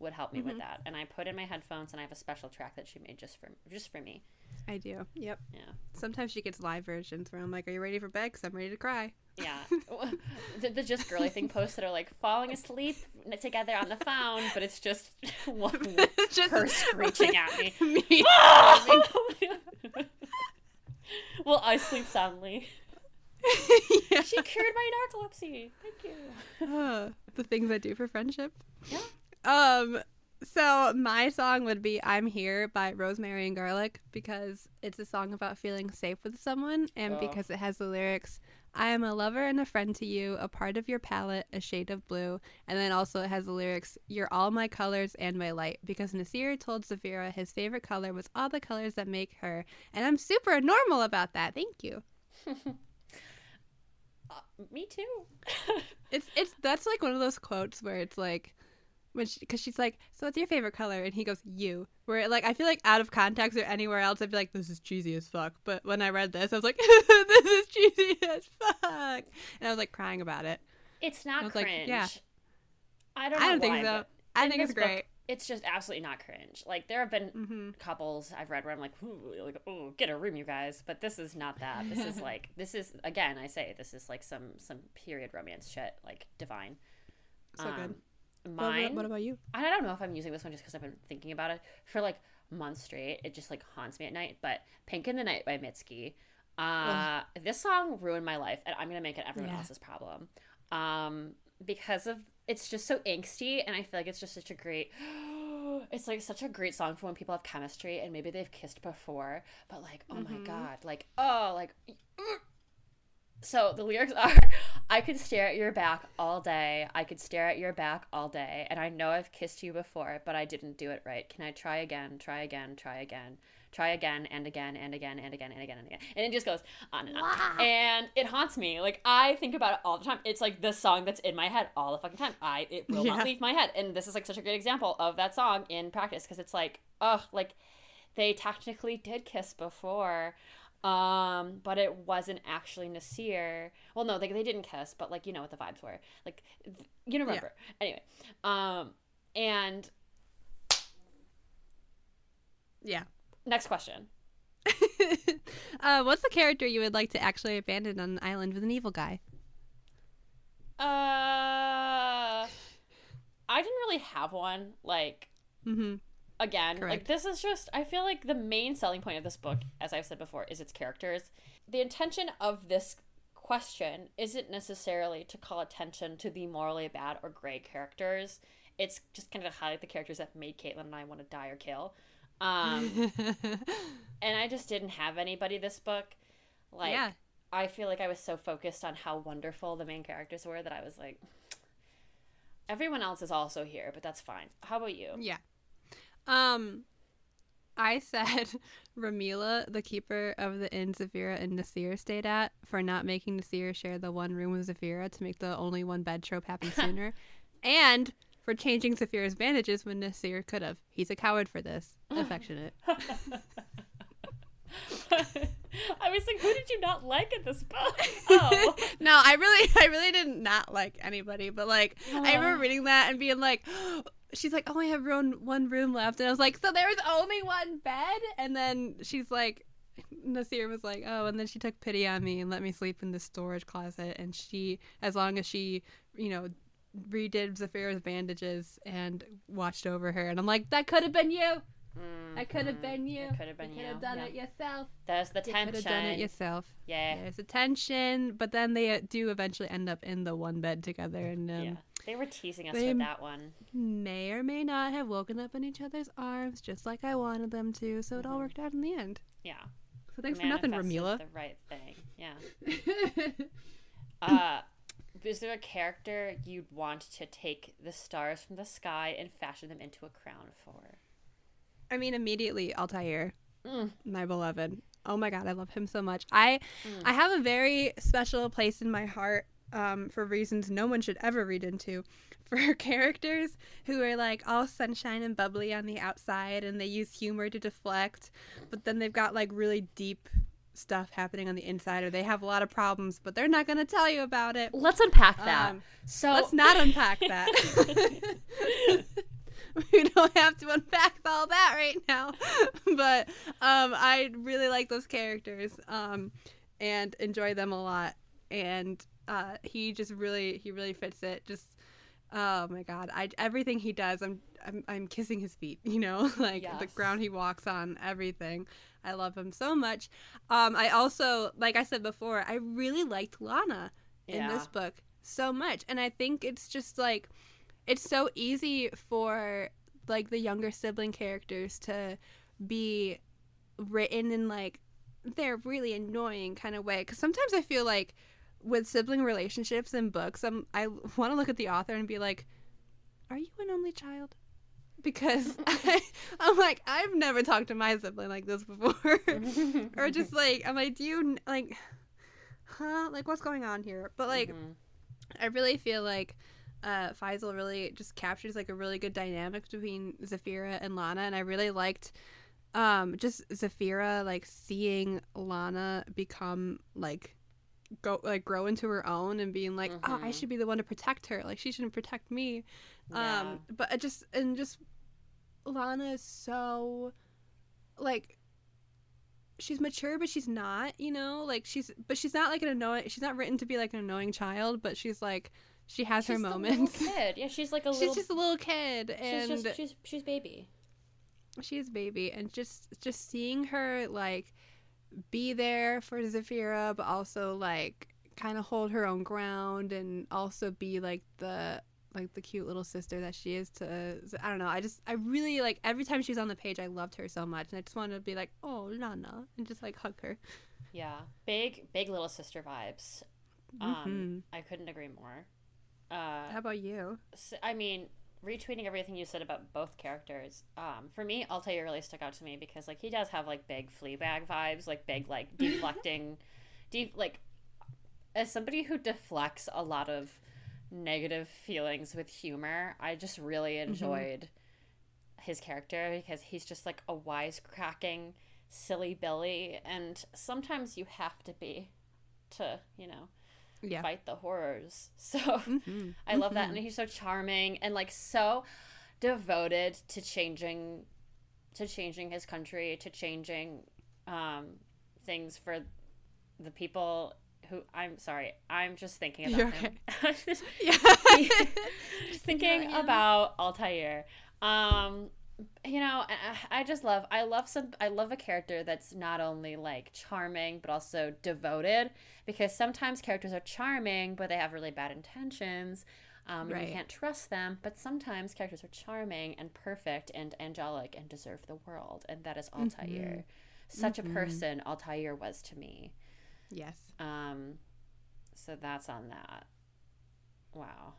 would help me with that. And I put in my headphones, and I have a special track that she made just for just for me. I do. Yep. Yeah. Sometimes she gets live versions where I'm like, "Are you ready for bed? Cause I'm ready to cry." Yeah. the, the just girly thing posts that are like falling asleep together on the phone, but it's just one just her screeching at me. me. well, I sleep soundly. yeah. She cured my narcolepsy. Thank you. Uh, the things I do for friendship. Yeah. Um. So my song would be "I'm Here" by Rosemary and Garlic because it's a song about feeling safe with someone, and Oh. because it has the lyrics. I am a lover and a friend to you, a part of your palette, a shade of blue. And then also it has the lyrics, You're all my colors and my light. Because Nasir told Zafira his favorite color was all the colors that make her. And I'm super normal about that. Thank you. Uh, me too. It's it's that's like one of those quotes where it's like when she because she's like, so what's your favorite color? And he goes, you. Where like I feel like out of context or anywhere else, I'd be like, this is cheesy as fuck. But when I read this, I was like, this is cheesy as fuck, and I was like crying about it. It's not I was like, cringe. yeah. I don't. I don't think why, so. I think it's this book, great. It's just absolutely not cringe. Like there have been hmm couples I've read where I'm like, Ooh, like, oh, get a room, you guys. But this is not that. This is like, this is again, I say this is like some some period romance shit, like divine. So good. Um, What, Mine. what, what about you? I don't know if I'm using this one just because I've been thinking about it for like months straight. It just like haunts me at night. But "Pink in the Night" by Mitski. Uh, this song ruined my life, and I'm gonna make it everyone Yeah. else's problem. Um, because of it's just so angsty, and I feel like it's just such a great. It's like such a great song for when people have chemistry and maybe they've kissed before, but like, oh my Mhm. god, like, oh, like. So the lyrics are I could stare at your back all day. I could stare at your back all day. And I know I've kissed you before, but I didn't do it right. Can I try again? Try again, try again. Try again and again and again and again and again and again. And it just goes on and on. Wow. And it haunts me. Like I think about it all the time. It's like the song that's in my head all the fucking time. I it will Yeah. not leave my head. And this is like such a great example of that song in practice because it's like, oh, like they technically did kiss before um but it wasn't actually nasir well no they, they didn't kiss but like you know what the vibes were like th- you know, remember anyway um and Yeah. next question uh, what's the character you would like to actually abandon on an island with an evil guy? uh i didn't really have one like Mm-hmm. Again like this is just i feel like the main selling point of this book as i've said before is its characters. The intention of this question isn't necessarily to call attention to the morally bad or gray characters. It's just kind of to highlight the characters that made caitlin and i want to die or kill. Um and i just didn't have anybody this book. Like yeah. i feel like i was so focused on how wonderful the main characters were that i was like everyone else is also here but that's fine. How about you? Yeah. Um, I said Ramila, the keeper of the inn Zafira and Nasir stayed at, for not making Nasir share the one room with Zafira to make the only one bed trope happen sooner, and for changing Zafira's bandages when Nasir could have. He's a coward for this. Affectionate. I was like, who did you not like in this book? Oh. no, I really, I really did not like anybody, but like, I remember reading that and being like, she's like, oh, I have room, one room left, and I was like, so there's only one bed, and then she's like, Nasir was like, oh, and then she took pity on me and let me sleep in the storage closet, and she, as long as she, you know, redid Zafira's bandages and watched over her, and I'm like, that could have been you. I could have been you. It could have been you. Could have done yeah. it yourself. There's the You could have tension. done it yourself. yeah. There's a tension, but then they uh, do eventually end up in the one bed together, and um, yeah. They were teasing us they- with that one. may or may not have woken up in each other's arms, just like I wanted them to. So it all Mhm. worked out in the end. Yeah. So thanks for nothing, Ramila. The right thing. Yeah. Uh, is there a character you'd want to take the stars from the sky and fashion them into a crown for? I mean, immediately Altair, Mm. my beloved. Oh my god, I love him so much. I Mm. I have a very special place in my heart um, for reasons no one should ever read into. For characters who are like all sunshine and bubbly on the outside and they use humor to deflect, but then they've got like really deep stuff happening on the inside or they have a lot of problems, but they're not going to tell you about it. Let's unpack that. Um, so Let's not unpack that. we don't have to unpack all that right now. but um, I really like those characters um, and enjoy them a lot. And uh, he just really, he really fits it. Just, oh my God, I everything he does, I'm, I'm, I'm kissing his feet. You know, like the ground he walks on, everything. I love him so much. Um, I also, like I said before, I really liked Lana in this book so much and i think it's just like it's so easy for like the younger sibling characters to be written in like they're really annoying kind of way because sometimes i feel like with sibling relationships in books I'm, i want to look at the author and be like are you an only child? Because I, i'm like i've never talked to my sibling like this before. Or just like i'm like do you like huh? Like what's going on here? But like Mhm. I really feel like uh, Faizal really just captures like a really good dynamic between Zafira and Lana, and I really liked um, just Zafira like seeing Lana become like go like grow into her own and being like, oh, I should be the one to protect her, like she shouldn't protect me. Yeah. Um, but it just and just Lana is so like she's mature but she's not you know like she's but she's not like an annoying she's not written to be like an annoying child but she's like she has her She's little moments kid. Yeah, she's like a she's little. just a little kid and she's just she's she's baby. she's baby and just just seeing her like be there for Zafira but also like kind of hold her own ground and also be like the like the cute little sister that she is to I don't know I just I really like every time she's on the page I loved her so much and I just wanted to be like oh Lana and just like hug her Yeah, big big little sister vibes. Um, I couldn't agree more. Uh, how about you I mean, retweeting everything you said about both characters. Um, for me, Altair really stuck out to me because like he does have like big Fleabag vibes, like big like deflecting, deep like as somebody who deflects a lot of negative feelings with humor. I just really enjoyed his character because he's just like a wisecracking silly Billy, and sometimes you have to be to you know yeah fight the horrors. So. Mhm. I love that, and he's so charming and like so devoted to changing, to changing his country, to changing um, things for the people who. I'm sorry, I'm just thinking about You're him. I'm just yeah just thinking Yeah, yeah. about Altair. Um, you know, I, I just love. I love some. I love a character that's not only like charming but also devoted. Because sometimes characters are charming, but they have really bad intentions. Um, and Right. you can't trust them. But sometimes characters are charming and perfect and angelic and deserve the world, and that is Altair. Such a Mhm. person Altair was to me. yes Um, so that's on that. Wow.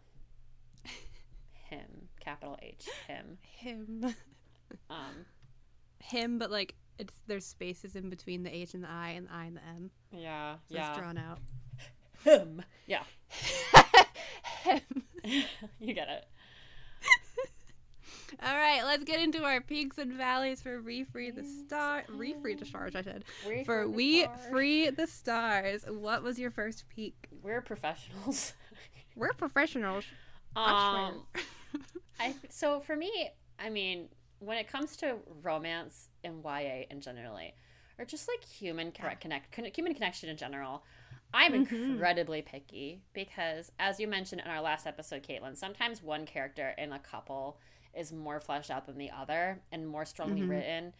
Him, capital H, him. him Um, him but like it's there's spaces in between the H and the I and the I and the M yeah, so yeah. it's drawn out Him. Yeah, him you get it. All right, let's get into our peaks and valleys for We Free the Star. We Free the Stars, I said. For We stars. Free the Stars. What was your first peak? We're professionals. We're professionals. Um, I so for me, I mean, when it comes to romance and YA in generally, or just like human Yeah. connect con- human connection in general, I'm Mhm. incredibly picky because, as you mentioned in our last episode, Caitlin, sometimes one character in a couple is more fleshed out than the other and more strongly Mhm. written.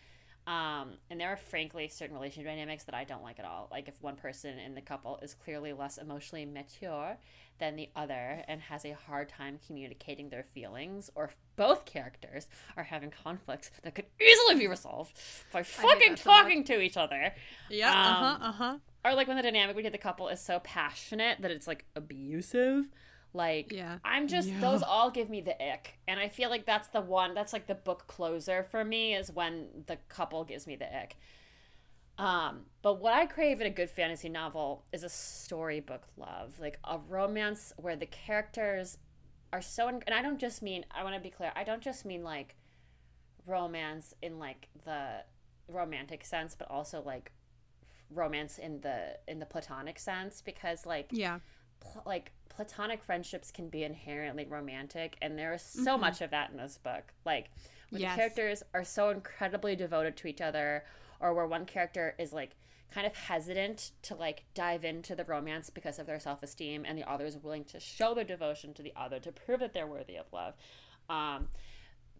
Um, and there are frankly certain relationship dynamics that I don't like at all. Like if one person in the couple is clearly less emotionally mature than the other and has a hard time communicating their feelings, or if both characters are having conflicts that could easily be resolved by fucking that so talking to each other. Yeah. Um, uh huh. Uh huh. Or like when the dynamic between the couple is so passionate that it's like abusive. Like Yeah. I'm just Yeah. those all give me the ick. And I feel like that's the one that's like the book closer for me is when the couple gives me the ick. Um, but what I crave in a good fantasy novel is a storybook love, like a romance where the characters are so and I don't just mean I want to be clear. I don't just mean like romance in like the romantic sense, but also like romance in the in the platonic sense because like Yeah. Pl- like platonic friendships can be inherently romantic and there is so Mhm. much of that in this book like where Yes. the characters are so incredibly devoted to each other or where one character is like kind of hesitant to like dive into the romance because of their self-esteem and the other is willing to show their devotion to the other to prove that they're worthy of love um,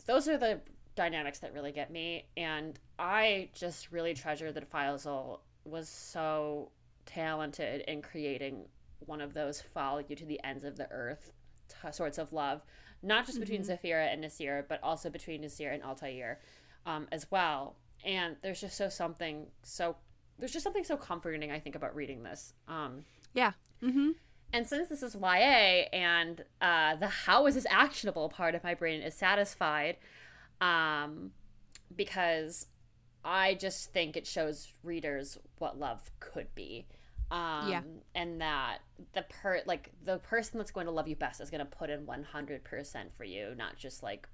those are the dynamics that really get me and i just really treasure that Faizal was so talented in creating one of those follow you to the ends of the earth t- sorts of love not just between Zafira and Nasir but also between Nasir and Altair um, as well and there's just so something so there's just something so comforting I think about reading this um, Yeah. Mm-hmm. and since this is YA and uh, the how is this actionable part of my brain is satisfied, um, because I just think it shows readers what love could be. Um, Yeah. And that the per like the person that's going to love you best is going to put in one hundred percent for you, not just like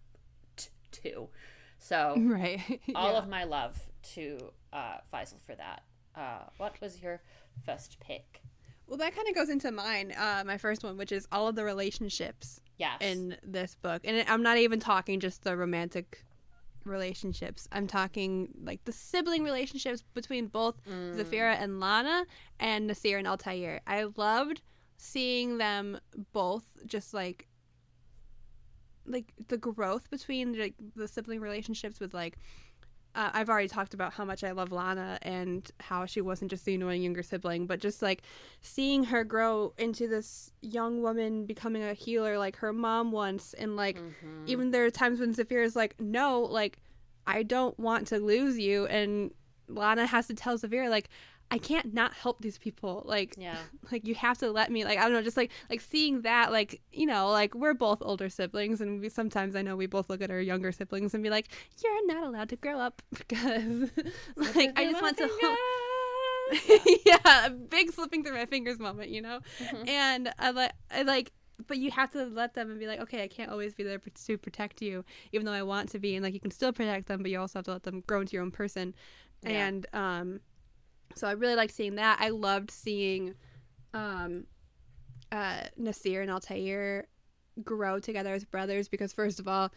t- two. So Right. all yeah. of my love to uh, Faizal for that. Uh, what was your first pick? Well, that kind of goes into mine, uh, my first one, which is all of the relationships Yes. in this book. And I'm not even talking just the romantic relationships. I'm talking like the sibling relationships between both Mm. Zafira and Lana and Nasir and Altair. I loved seeing them both just like like the growth between like the sibling relationships with like uh, I've already talked about how much I love Lana and how she wasn't just the annoying younger sibling, but just like seeing her grow into this young woman becoming a healer like her mom once, and like Mhm. even there are times when Zafir is like, no, like I don't want to lose you, and Lana has to tell Zafir like. I can't not help these people. Like, yeah. like you have to let me. Like, I don't know, just like like seeing that. Like, you know, like we're both older siblings, and we sometimes I know we both look at our younger siblings and be like, "You're not allowed to grow up because, like, I just want to." yeah, a big slipping through my fingers moment, you know. Mhm. And I like, I like, but you have to let them and be like, okay, I can't always be there to protect you, even though I want to be, and like you can still protect them, but you also have to let them grow into your own person. Yeah. And um, so I really liked seeing that. I loved seeing, um, uh, Nasir and Altair grow together as brothers because first of all.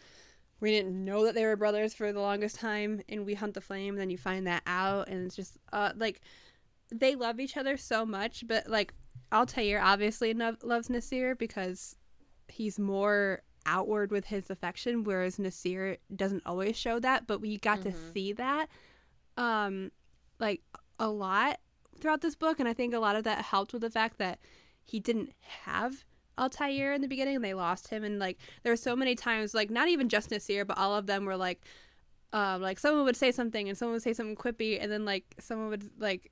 We didn't know that they were brothers for the longest time, and we hunt the flame. And then you find that out, and it's just uh, like they love each other so much, but like Altair obviously no- loves Nasir because he's more outward with his affection, whereas Nasir doesn't always show that. But we got to Mhm. see that, um, like a lot throughout this book, and I think a lot of that helped with the fact that he didn't have Altair in the beginning, and they lost him, and like there were so many times, like not even just Nasir, but all of them were like. Um, like someone would say something and someone would say something quippy and then like someone would like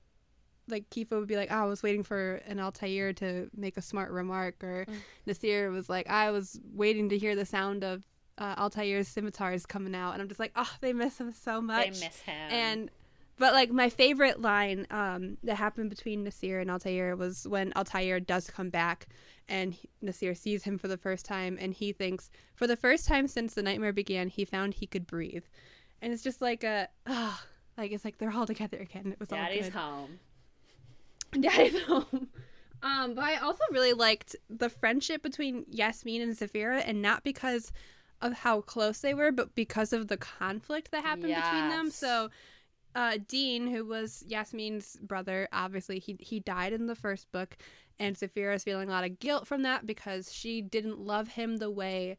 like Kifah would be like, oh, I was waiting for an Altair to make a smart remark, or Mm. Nasir was like, I was waiting to hear the sound of uh, Altair's scimitars coming out, and I'm just like, oh, they miss him so much. They miss him. And but like my favorite line um, that happened between Nasir and Altair was when Altair does come back, and he, Nasir sees him for the first time, and he thinks, for the first time since the nightmare began, he found he could breathe, and it's just like a, ah, like it's like they're all together again. It was all Daddy's good. home. Daddy's home. Um, but I also really liked the friendship between Yasmine and Zafira, and not because of how close they were, but because of the conflict that happened between them. So uh, Deen, who was Yasmine's brother, obviously he he died in the first book, and Zafira is feeling a lot of guilt from that because she didn't love him the way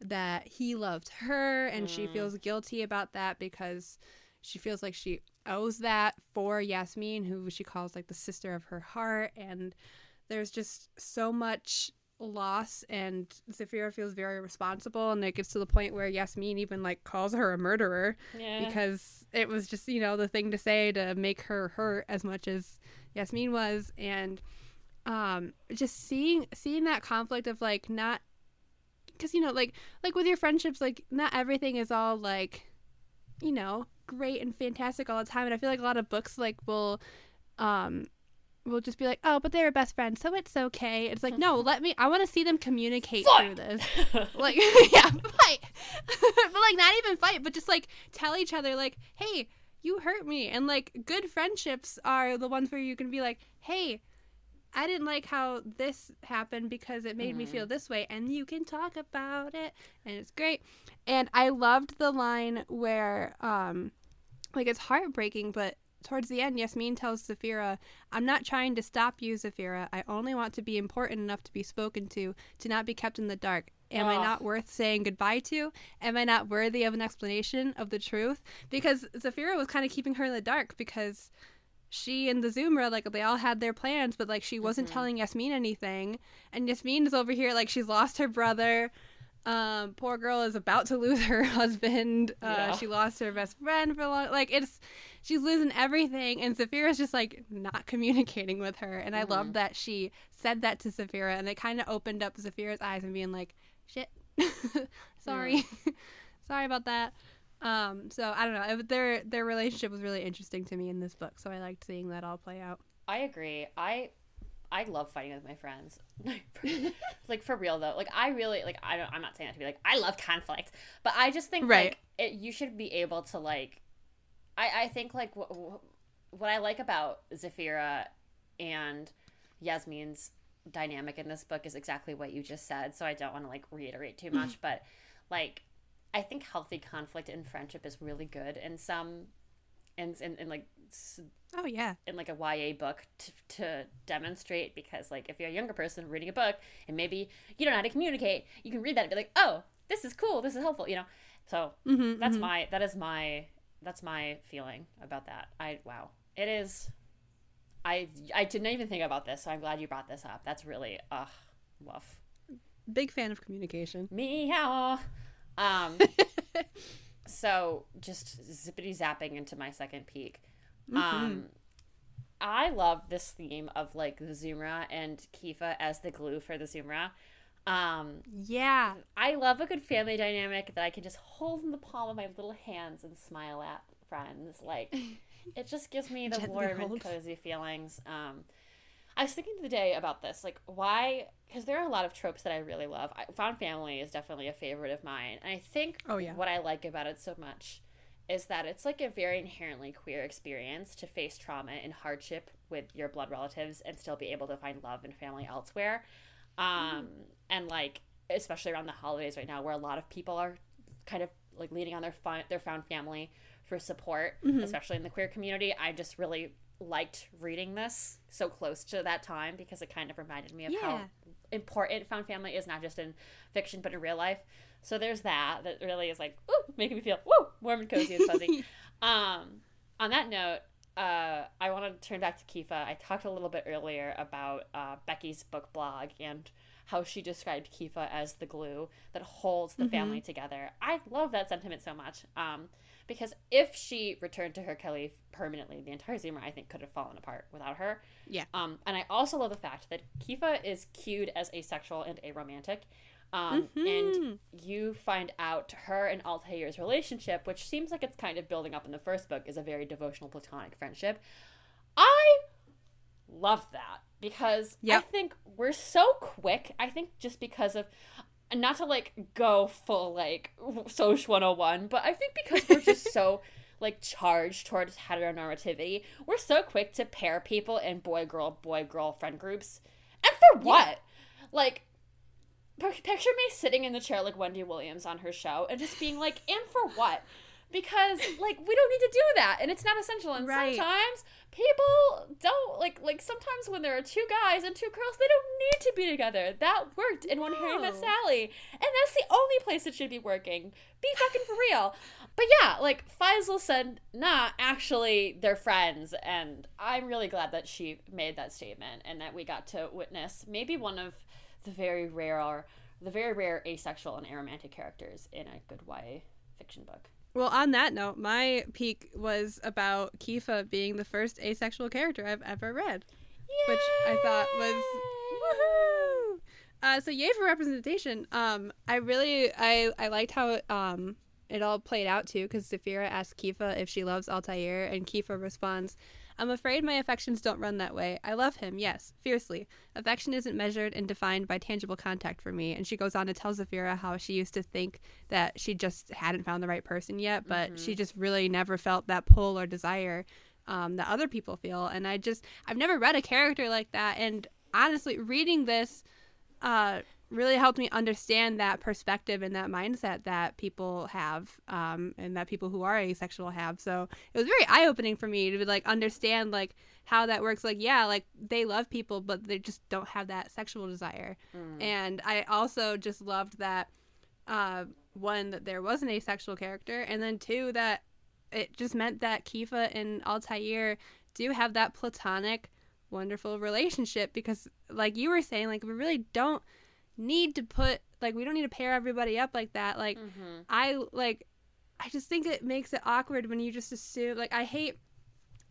that he loved her, and she Mm. feels guilty about that because she feels like she owes that for Yasmine, who she calls like the sister of her heart, and there's just so much loss and Zafira feels very responsible and it gets to the point where Yasmine even like calls her a murderer Yeah. because it was just you know the thing to say to make her hurt as much as Yasmine was and um just seeing seeing that conflict of like not because you know like like with your friendships like not everything is all like you know great and fantastic all the time and I feel like a lot of books like will um will just be like oh but they were best friends so it's okay. It's like no let me I want to see them communicate through this. Like yeah fight! But like not even fight but just like tell each other like hey you hurt me. And like good friendships are the ones where you can be like hey i didn't like how this happened because it made me Mhm. feel this way and you can talk about it and it's great. And i loved the line where um like it's heartbreaking but towards the end yasmine tells Zafira, i'm not trying to stop you Zafira. i only want to be important enough to be spoken to to not be kept in the dark am i not worth saying goodbye to am i not worthy of an explanation of the truth because Zafira was kind of keeping her in the dark because she and the Zumra like they all had their plans, but like she wasn't Mhm. telling Yasmine anything, and Yasmine is over here like she's lost her brother. Um, poor girl is about to lose her husband. Uh, Yeah. She lost her best friend for a long. Like it's, she's losing everything, and Zafira's just like not communicating with her. And I love Mhm. that she said that to Zafira, and it kind of opened up Zafira's eyes and being like, "Shit, sorry, sorry about that." Um, so I don't know. It, their their relationship was really interesting to me in this book, so I liked seeing that all play out. I agree. I I love fighting with my friends. like for real though. Like I really like I don't I'm not saying that to be like I love conflict, but I just think Right. like it, you should be able to like I I think like what what I like about Zafira and Yasmine's dynamic in this book is exactly what you just said, so I don't want to like reiterate too much, but like I think healthy conflict in friendship is really good in some in in, in like Oh yeah, in like a YA book to, to demonstrate because like if you're a younger person reading a book and maybe you don't know how to communicate, you can read that and be like, oh, this is cool, this is helpful, you know. So mm-hmm, that's my that is my that's my feeling about that. I wow, it is. I I didn't even think about this, so I'm glad you brought this up. That's really ugh, woof. big fan of communication. Meow. Um. so just zippity zapping into my second peak. Um, I love this theme of like the Zumra and Kifah as the glue for the Zumra. Um, Yeah, I love a good family dynamic that I can just hold in the palm of my little hands and smile at friends. Like it just gives me the Gently warm and cozy feelings. Um, I was thinking today about this, like why? Because there are a lot of tropes that I really love. I, Found family is definitely a favorite of mine, and I think Oh, yeah. what I like about it so much is that it's like a very inherently queer experience to face trauma and hardship with your blood relatives and still be able to find love and family elsewhere. Um, and like especially around the holidays right now, where a lot of people are kind of like leaning on their fun, their found family for support, Mhm. especially in the queer community. I just really liked reading this so close to that time because it kind of reminded me of how important found family is not just in fiction but in real life. So there's that that really is like ooh, making me feel woo warm and cozy and fuzzy. um, on that note, uh, I want to turn back to Kifah. I talked a little bit earlier about uh, Becky's book blog and how she described Kifah as the glue that holds the family together. I love that sentiment so much. Um, because if she returned to her Kelly permanently, the entire Zumra I think could have fallen apart without her. Yeah. Um, and I also love the fact that Kifah is cued as asexual and aromantic. Um, and Mhm. you find out her and Altair's relationship, which seems like it's kind of building up in the first book, is a very devotional platonic friendship. I love that because I think we're so quick. I think just because of not to like go full like Soch 101, but I think because we're just so like charged towards heteronormativity, we're so quick to pair people in boy girl boy girl friend groups. And for what? Like p- picture me sitting in the chair like Wendy Williams on her show and just being like, and for what? Because like we don't need to do that and it's not essential and Right. sometimes people don't like like sometimes when there are two guys and two girls they don't need to be together that worked in when harry met No. sally and that's the only place it should be working be fucking for real but yeah like faizal said nah actually they're friends and i'm really glad that she made that statement and that we got to witness maybe one of the very rare the very rare asexual and aromantic characters in a good YA fiction book. Well, on that note, my peak was about Kifah being the first asexual character I've ever read, which I thought was woohoo. Uh, so yay for representation. Um, I really I I liked how it, um it all played out too, because Zafira asks Kifah if she loves Altair, and Kifa responds, "I'm afraid my affections don't run that way. I love him, yes, fiercely. Affection isn't measured and defined by tangible contact for me." And she goes on to tell Zafira how she used to think that she just hadn't found the right person yet, but she just really never felt that pull or desire um, that other people feel. And I just, I've never read a character like that. And honestly, reading this uh, really helped me understand that perspective and that mindset that people have um, and that people who are asexual have. So it was very eye opening for me to like understand like how that works. Like, yeah, like they love people, but they just don't have that sexual desire. And I also just loved that uh, one that there was an asexual character, and then two that it just meant that Kifah and Altair do have that platonic, wonderful relationship because, like you were saying, like we really don't need to put like we don't need to pair everybody up like that. Like Mm-hmm. I like I just think it makes it awkward when you just assume like I hate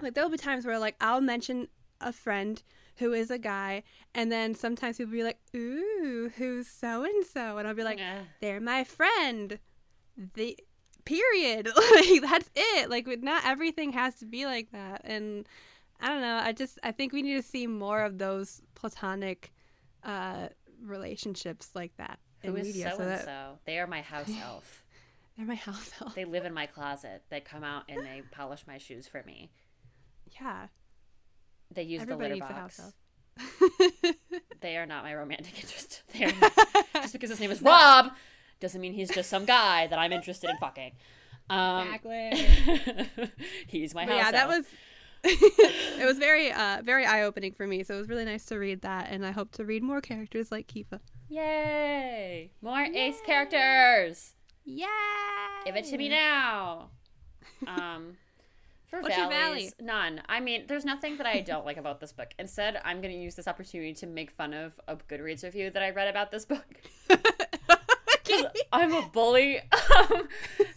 like there'll be times where like I'll mention a friend who is a guy and then sometimes people be like, Ooh, who's so and so? And I'll be like, They're my friend. The period. like that's it. Like not everything has to be like that. And I don't know, I just I think we need to see more of those platonic uh relationships like that Who is media so and so? They are my house elf. they're my house elf. They live in my closet. They come out and they polish my shoes for me. Yeah. They use Everybody the litter box. elf. They are not my romantic interest. They are not- just because his name is Rob doesn't mean he's just some guy that I'm interested in fucking. Um, exactly. he's my But house yeah, that was it was very uh very eye opening for me. So it was really nice to read that and I hope to read more characters like Kifah. Yay! More ace characters. Yeah. Give it to me now. Um, for What's valleys, none. I mean, there's nothing that I don't like about this book. Instead, I'm going to use this opportunity to make fun of a Goodreads review that I read about this book. I'm a bully. Um,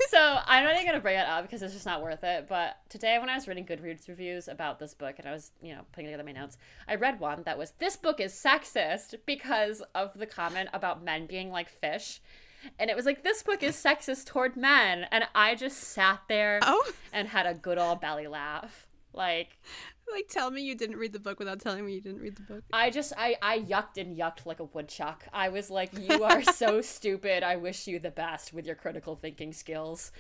so I'm not even going to bring it up because it's just not worth it. But today, when I was reading Goodreads reviews about this book and I was, you know, putting together my notes, I read one that was, This book is sexist because of the comment about men being like fish. And it was like, This book is sexist toward men. And I just sat there oh, and had a good old belly laugh. Like, like tell me you didn't read the book without telling me you didn't read the book. I just I I yucked and yucked like a woodchuck. I was like, "You are so stupid. I wish you the best with your critical thinking skills."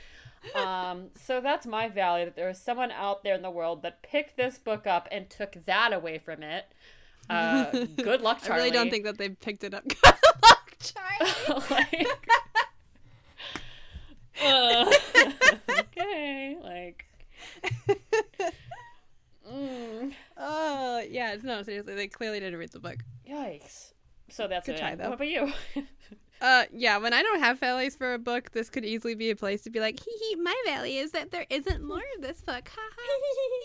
Um, so that's my value that there is someone out there in the world that picked this book up and took that away from it. Uh, good luck, Charlie. I really don't think that they picked it up. Good luck, Charlie. like, uh, okay, like. Mm, Oh yeah, no, seriously, they clearly didn't read the book. yikes. So that's Good it. try, though. What about you? Uh, yeah, when I don't have values for a book, this could easily be a place to be like, hee hee, my valley is that there isn't more of this book. Ha ha.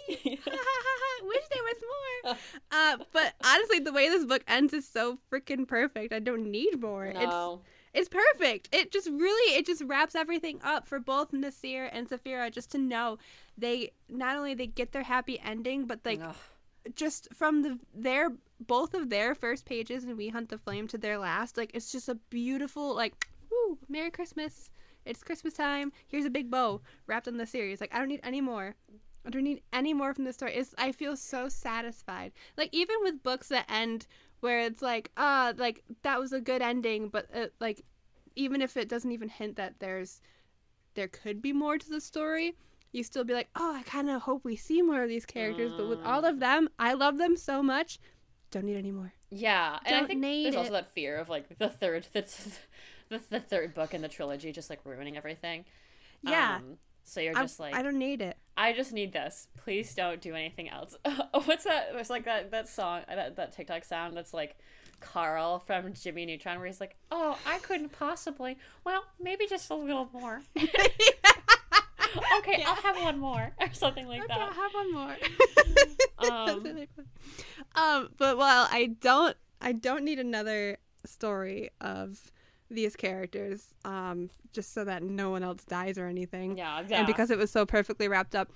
Ha, ha, ha, ha. Wish there was more. Uh, but honestly, the way this book ends is so freaking perfect. I don't need more. no. It's it's perfect. It just really it just wraps everything up for both Nasir and Zafira just to know they not only they get their happy ending, but like Ugh. Just from the their both of their first pages and We Hunt the Flame to their last, like it's just a beautiful like, ooh, Merry Christmas. It's Christmas time. Here's a big bow wrapped in the series. Like I don't need any more. I don't need any more from the story. It's I feel so satisfied. Like even with books that end where it's like, ah, like that was a good ending, but uh, like even if it doesn't even hint that there's there could be more to the story, you still be like, oh, I kind of hope we see more of these characters. But with all of them, I love them so much. Don't need any more. Yeah, and I Don't think there's also that fear of like the third the, the, the third book in the trilogy just like ruining everything. Yeah. Um, So you're I, just like, I don't need it. I just need this. Please don't do anything else. What's that? It's like that that song, that, that TikTok sound that's like Carl from Jimmy Neutron, where he's like, "Oh, I couldn't possibly. Well, maybe just a little more. okay, I'll have one more, or something like Okay, that." I'll have one more. Um, really. Um, but while I don't, I don't need another story of these characters, um, just so that no one else dies or anything. Yeah, yeah. And because it was so perfectly wrapped up,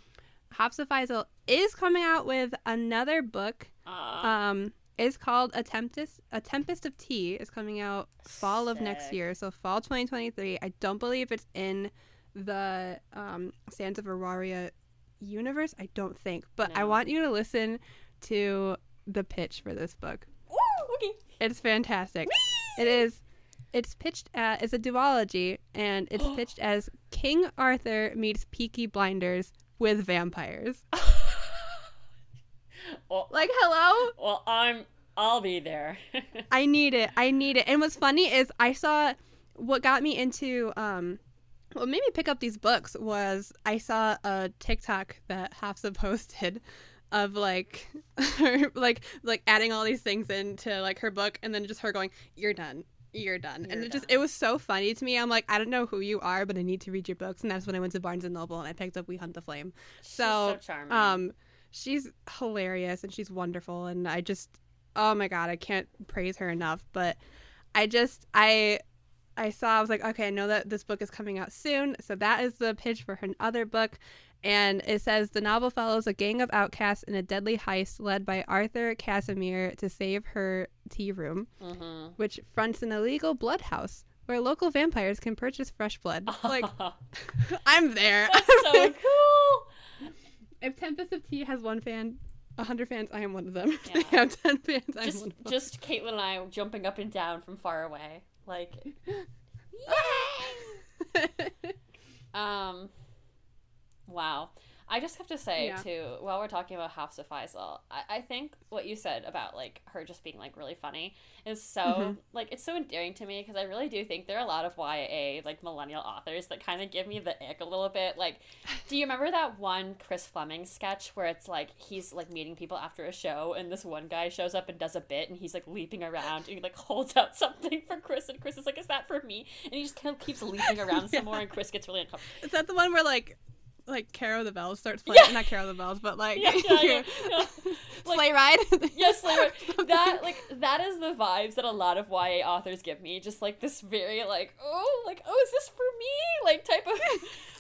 Hafsah Faizal is coming out with another book. uh, Um, is called A Tempest. A Tempest of Tea is coming out fall of next year, so fall 2023. I don't believe it's in the um, Sands of Arawiya universe. I don't think, but I want you to listen to the pitch for this book. Woo, okay. It's fantastic. It is. It's pitched as it's a duology, and it's pitched as King Arthur meets Peaky Blinders with vampires. well, Like, hello. well, I'm. I'll be there. I need it. I need it. And what's funny is I saw what got me into um what made me pick up these books was I saw a TikTok that Hafsah posted of like her like like adding all these things into like her book and then just her going, You're done. You're done. and You're it just it was so funny to me. I'm like, I don't know who you are, but I need to read your books and that's when I went to Barnes and Noble and I picked up We Hunt the Flame. She's So, so charming. Um, she's hilarious and she's wonderful, and I just, oh my god, I can't praise her enough. But I just, I, I saw, I was like, okay, I know that this book is coming out soon, so that is the pitch for her other book. And it says the novel follows a gang of outcasts in a deadly heist led by Arthie Casimir to save her tea room, mm-hmm. which fronts an illegal blood house where local vampires can purchase fresh blood. Like, I'm there. That's so cool. If Tempest of Tea has one fan, a hundred fans, I am one of them. If Yeah. they have ten fans, I'm Just, one of them. just Caitlin and I jumping up and down from far away, like, yay! um, wow. I just have to say Yeah. too, while we're talking about Hafsah Faizal, I, I think what you said about like her just being like really funny is so Mhm. like it's so endearing to me because I really do think there are a lot of YA like millennial authors that kind of give me the ick a little bit. Like, do you remember that one Chris Fleming sketch where it's like he's like meeting people after a show and this one guy shows up and does a bit and he's like leaping around and he like holds out something for Chris and Chris is like, "Is that for me?" And he just kind of keeps leaping around some more and Chris gets really uncomfortable. Is that the one where like, like Carol the Bells starts playing? Yeah. Not Carol the Bells, but like Yeah, yeah, yeah, yeah. Like- sleigh ride. Yes, like that like that is the vibes that a lot of YA authors give me. Just like this very like, oh, like, oh, is this for me? Like type of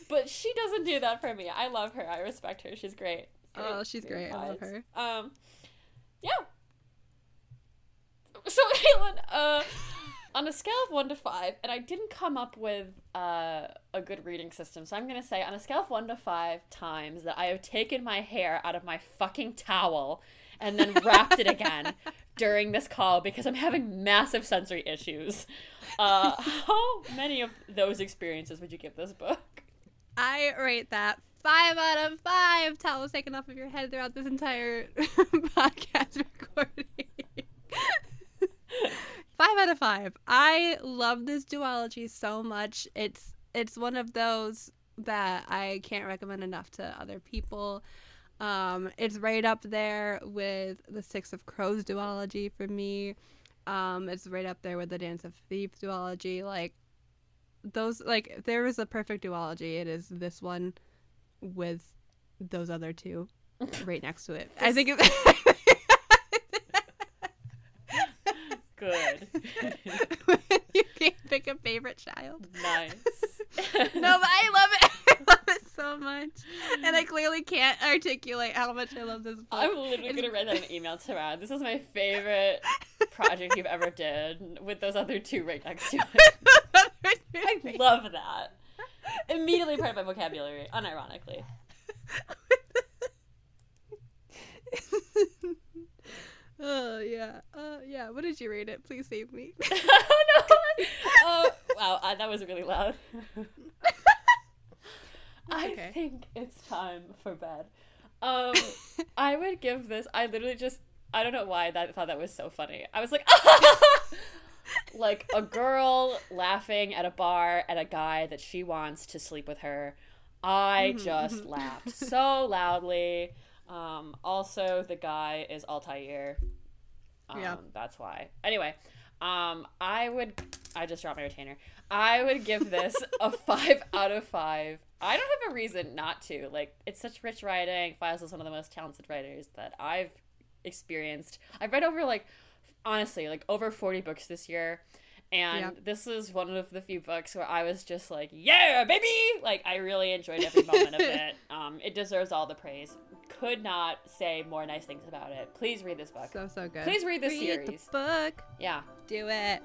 but she doesn't do that for me. I love her. I respect her. She's great. Oh, she's great. I love her. Um yeah. So Caitlin, uh on a scale of one to five, and I didn't come up with uh, a good reading system, so I'm gonna say on a scale of one to five times that I have taken my hair out of my fucking towel and then wrapped it again during this call because I'm having massive sensory issues. Uh, how many of those experiences would you give this book? I rate that five out of five towels taken off of your head throughout this entire podcast recording. five out of five. I love this duology so much. It's it's one of those that I can't recommend enough to other people. Um, it's right up there with the Six of Crows duology for me. Um, it's right up there with the Dance of Thieves duology. Like those, like if there was a perfect duology, it is this one with those other two right next to it. I think it's Good. you can't pick a favorite child. nice. No, but I love it. I love it so much, and I clearly can't articulate how much I love this book. I'm literally It's- gonna write that an email to Rad. This is my favorite project you've ever did with those other two right next to it. I love that. Immediately part of my vocabulary, unironically. Oh yeah, uh, yeah. What did you rate it? Please save me. oh no! Oh wow, uh, that was really loud. I okay. think it's time for bed. Um, I would give this. I literally just. I don't know why that I thought that was so funny. I was like, like a girl laughing at a bar at a guy that she wants to sleep with her. I just laughed so loudly. Um, also, the guy is Altair. Um, Yeah. That's why. Anyway, um, I would. I just dropped my retainer. I would give this a five out of five. I don't have a reason not to. Like, it's such rich writing. Faizal is one of the most talented writers that I've experienced. I've read over like, honestly, like over forty books this year. And Yeah. this is one of the few books where I was just like, yeah, baby! Like, I really enjoyed every moment of it. Um, it deserves all the praise. Could not say more nice things about it. Please read this book. So so good. Please read the Read series. the book. Yeah. Do it.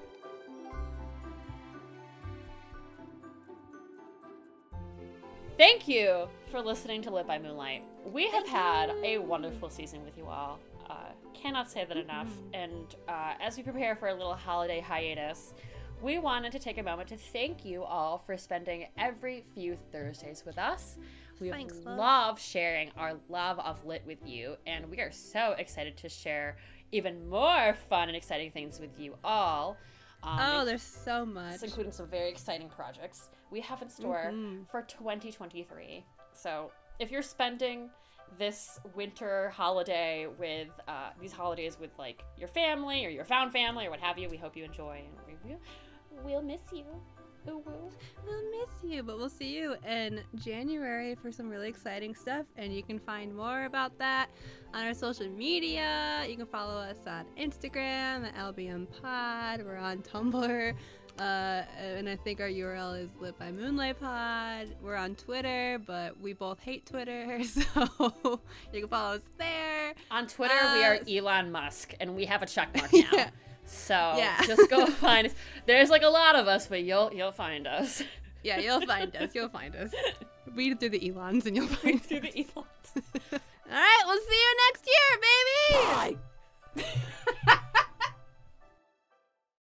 Thank you for listening to Lit by Moonlight. We have had a wonderful season with you all. Uh, cannot say that enough. And uh, as we prepare for a little holiday hiatus, we wanted to take a moment to thank you all for spending every few Thursdays with us. We Thanks, love. love sharing our love of lit with you, and we are so excited to share even more fun and exciting things with you all. Um, Oh, there's so much. including some very exciting projects we have in store Mhm. for 2023. So if you're spending this winter holiday with uh, these holidays with like your family or your found family or what have you, we hope you enjoy and we will, we'll miss you. We'll miss you, but we'll see you in January for some really exciting stuff. And you can find more about that on our social media. You can follow us on Instagram at LBM Pod. We're on Tumblr. Uh, and I think our URL is Lit by Moonlight Pod. We're on Twitter, but we both hate Twitter, so you can follow us there. On Twitter, we are Uh, Elon Musk, and we have a check mark now. Yeah. So Yeah. just go find us. There's like a lot of us, but you'll you'll find us Yeah, you'll find us. You'll find us. Read through the Elons and you'll find us. through the Elons. All right, we'll see you next year, baby. Bye.